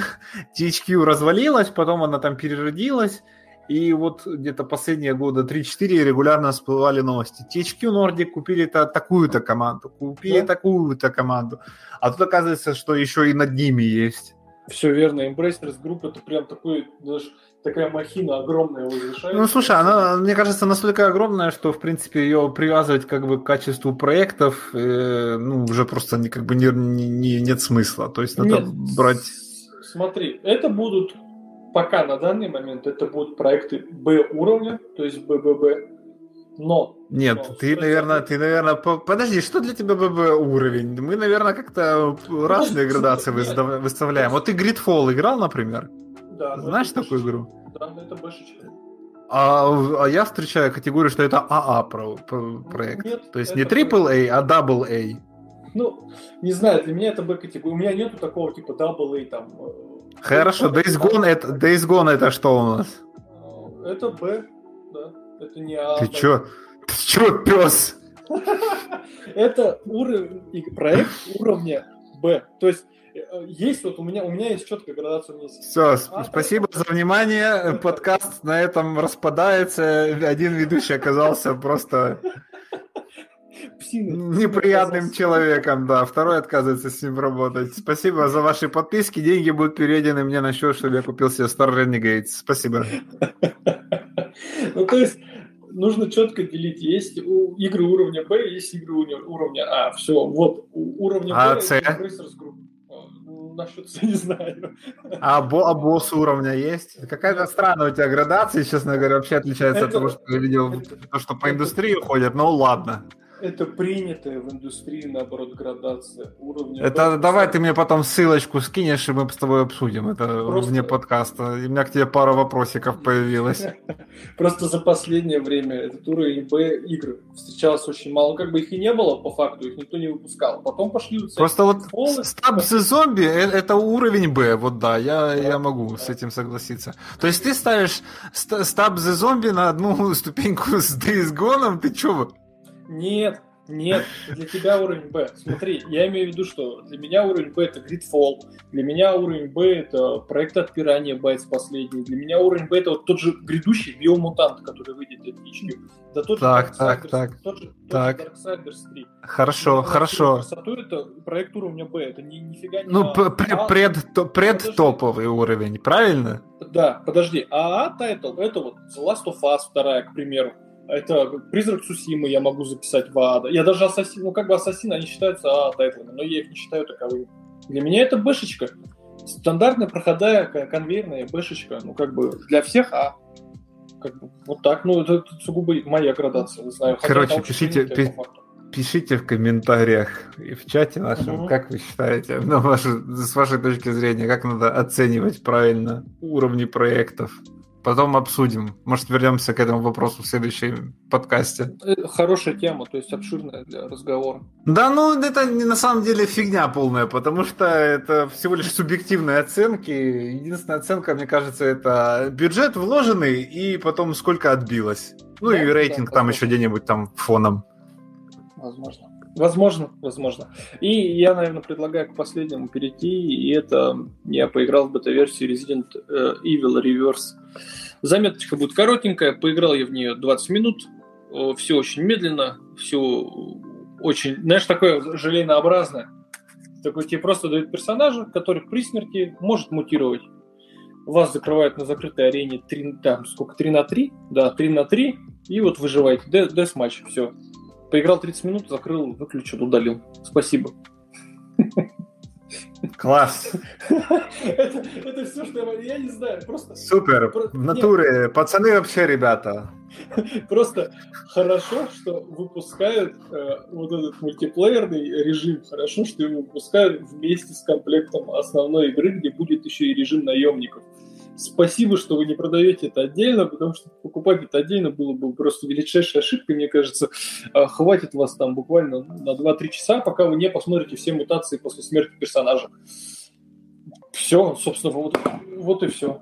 THQ развалилась, потом она там переродилась, и вот где-то последние года 3-4 регулярно всплывали новости. THQ Nordic купили -то такую-то команду, купили да? такую-то команду. А тут оказывается, что еще и над ними есть. Все верно. Embracers Group это прям такой, даже такая махина огромная возвышается. Ну, слушай, она, мне кажется, настолько огромная, что, в принципе, ее привязывать как бы к качеству проектов, э, ну, уже просто не, как бы не, не, нет смысла. То есть надо нет, брать... Смотри, это будут пока на данный момент это будут проекты Б уровня, то есть БББ. Но. Нет, но, ты, наверное, ты, наверное, подожди, что для тебя ББ уровень? Мы, наверное, как-то разные ну, градации нет. выставляем. Вот ты Gridfall играл, например? Да. Знаешь такую игру? Да, это бэшечка. А, а я встречаю категорию, что это АА про, про, проект. Нет, То есть не AAA, а AA. Ну, не знаю, для меня это Б-категория. У меня нету такого типа AA, там, э, Хорошо, Days Gone это, Days Gone это что у нас? Это Б, да. Это не А. Ты чё? Ты чё, пес? Это уровень, проект уровня Б. То есть э, есть вот у меня, у меня есть четкая градация. Есть Все, а, спасибо за внимание. Подкаст на этом распадается. Один ведущий оказался просто псиной. Неприятным человеком, да. Второй отказывается с ним работать. Спасибо за ваши подписки. Деньги будут переведены мне на счет, чтобы я купил себе Star Renegades. Спасибо. Ну, то есть, нужно четко делить. Есть игры уровня Б, есть игры уровня А. Все, вот, уровня а, Б С? С не знаю. А, бо, а босс уровня есть? Какая-то странная у тебя градация, честно говоря, вообще отличается это, от того, что я видел, то, что по индустрии ходят, ну ладно. Это принятая в индустрии, наоборот, градация уровня. Это Б, давай ты мне потом ссылочку скинешь, и мы с тобой обсудим это Просто... вне подкаста. И у меня к тебе пара вопросиков появилось. Просто за последнее время этот уровень Б игр встречался очень мало. Как бы их и не было, по факту, их никто не выпускал. Потом пошли... Просто вот Stab the Zombie это уровень Б, вот да, я, я могу с этим согласиться. То есть ты ставишь the Zombie на одну ступеньку с Days Gone, ты чё? Нет, нет, для тебя уровень Б. Смотри, я имею в виду, что для меня уровень Б это Gridfall, для меня уровень Б это проект отпирания Байтс последний, для меня уровень Б это вот тот же грядущий биомутант, который выйдет для HQ. Да тот так, же так, так, тот же, так. Darksiders 3. Хорошо, Но хорошо. Красоту это проект уровня Б, это ни, нифига не... Ну, а, пред, пред, то, предтоповый уровень, правильно? Да, подожди, а тайтл это вот The Last of Us 2, к примеру это Призрак Цусимы я могу записать в AAA, да. Я даже Ассасин, ну как бы Ассасин, они считаются AAA тайтлами, но я их не считаю таковыми. Для меня это бэшечка. Стандартная проходная конвейерная бэшечка. Ну как бы для всех AAA. Как бы, вот так. Ну это, это сугубо моя градация, не знаю. Короче, пишите, пи- пишите в комментариях и в чате нашем, угу. как вы считаете, на вашу, с вашей точки зрения, как надо оценивать правильно уровни проектов. Потом обсудим. Может, вернемся к этому вопросу в следующем подкасте. Э, хорошая тема, то есть обширная для разговора. Да, ну это на самом деле фигня полная, потому что это всего лишь субъективные оценки. Единственная оценка, мне кажется, это бюджет вложенный и потом сколько отбилось. Ну да, и рейтинг да, там еще где-нибудь там фоном. Возможно. Возможно, возможно. И я, наверное, предлагаю к последнему перейти, и это я поиграл в бета-версию Resident э, Evil Reverse. Заметочка будет коротенькая, поиграл я в нее 20 минут, все очень медленно, все очень, знаешь, такое желейнообразное. Такой тебе просто дают персонажа, который при смерти может мутировать. Вас закрывают на закрытой арене 3, там, сколько, 3 на 3? Да, 3 на 3, и вот выживаете. Дес-матч, все. Поиграл 30 минут, закрыл, выключил, удалил. Спасибо. Класс. это, это все, что я, я не знаю. Просто... Супер. Про... В натуре. Нет. Пацаны вообще ребята. Просто хорошо, что выпускают э, вот этот мультиплеерный режим. Хорошо, что его выпускают вместе с комплектом основной игры, где будет еще и режим наемников. Спасибо, что вы не продаете это отдельно, потому что покупать это отдельно было бы просто величайшей ошибкой, мне кажется. А, хватит вас там буквально на 2-3 часа, пока вы не посмотрите все мутации после смерти персонажа. Все, собственно, вот, вот и все.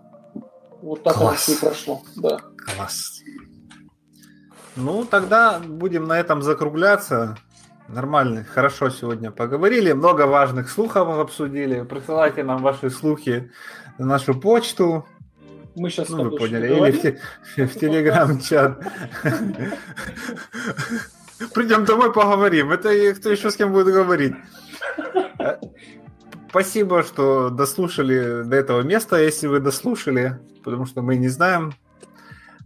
Вот так Класс. все и прошло. Да. Класс. Ну, тогда будем на этом закругляться. Нормально, хорошо сегодня поговорили, много важных слухов обсудили. Присылайте нам ваши слухи на нашу почту. Мы сейчас ну, вы поняли, или в, в телеграм-чат. Придем домой, поговорим. Это кто еще с кем будет говорить. Спасибо, что дослушали до этого места, если вы дослушали, потому что мы не знаем.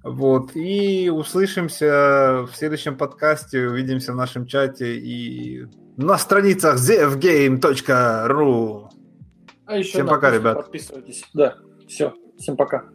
Вот. И услышимся в следующем подкасте, увидимся в нашем чате и на страницах zfgame.ru. А еще Всем пока, ребят. Подписывайтесь. Да, все. Всем пока.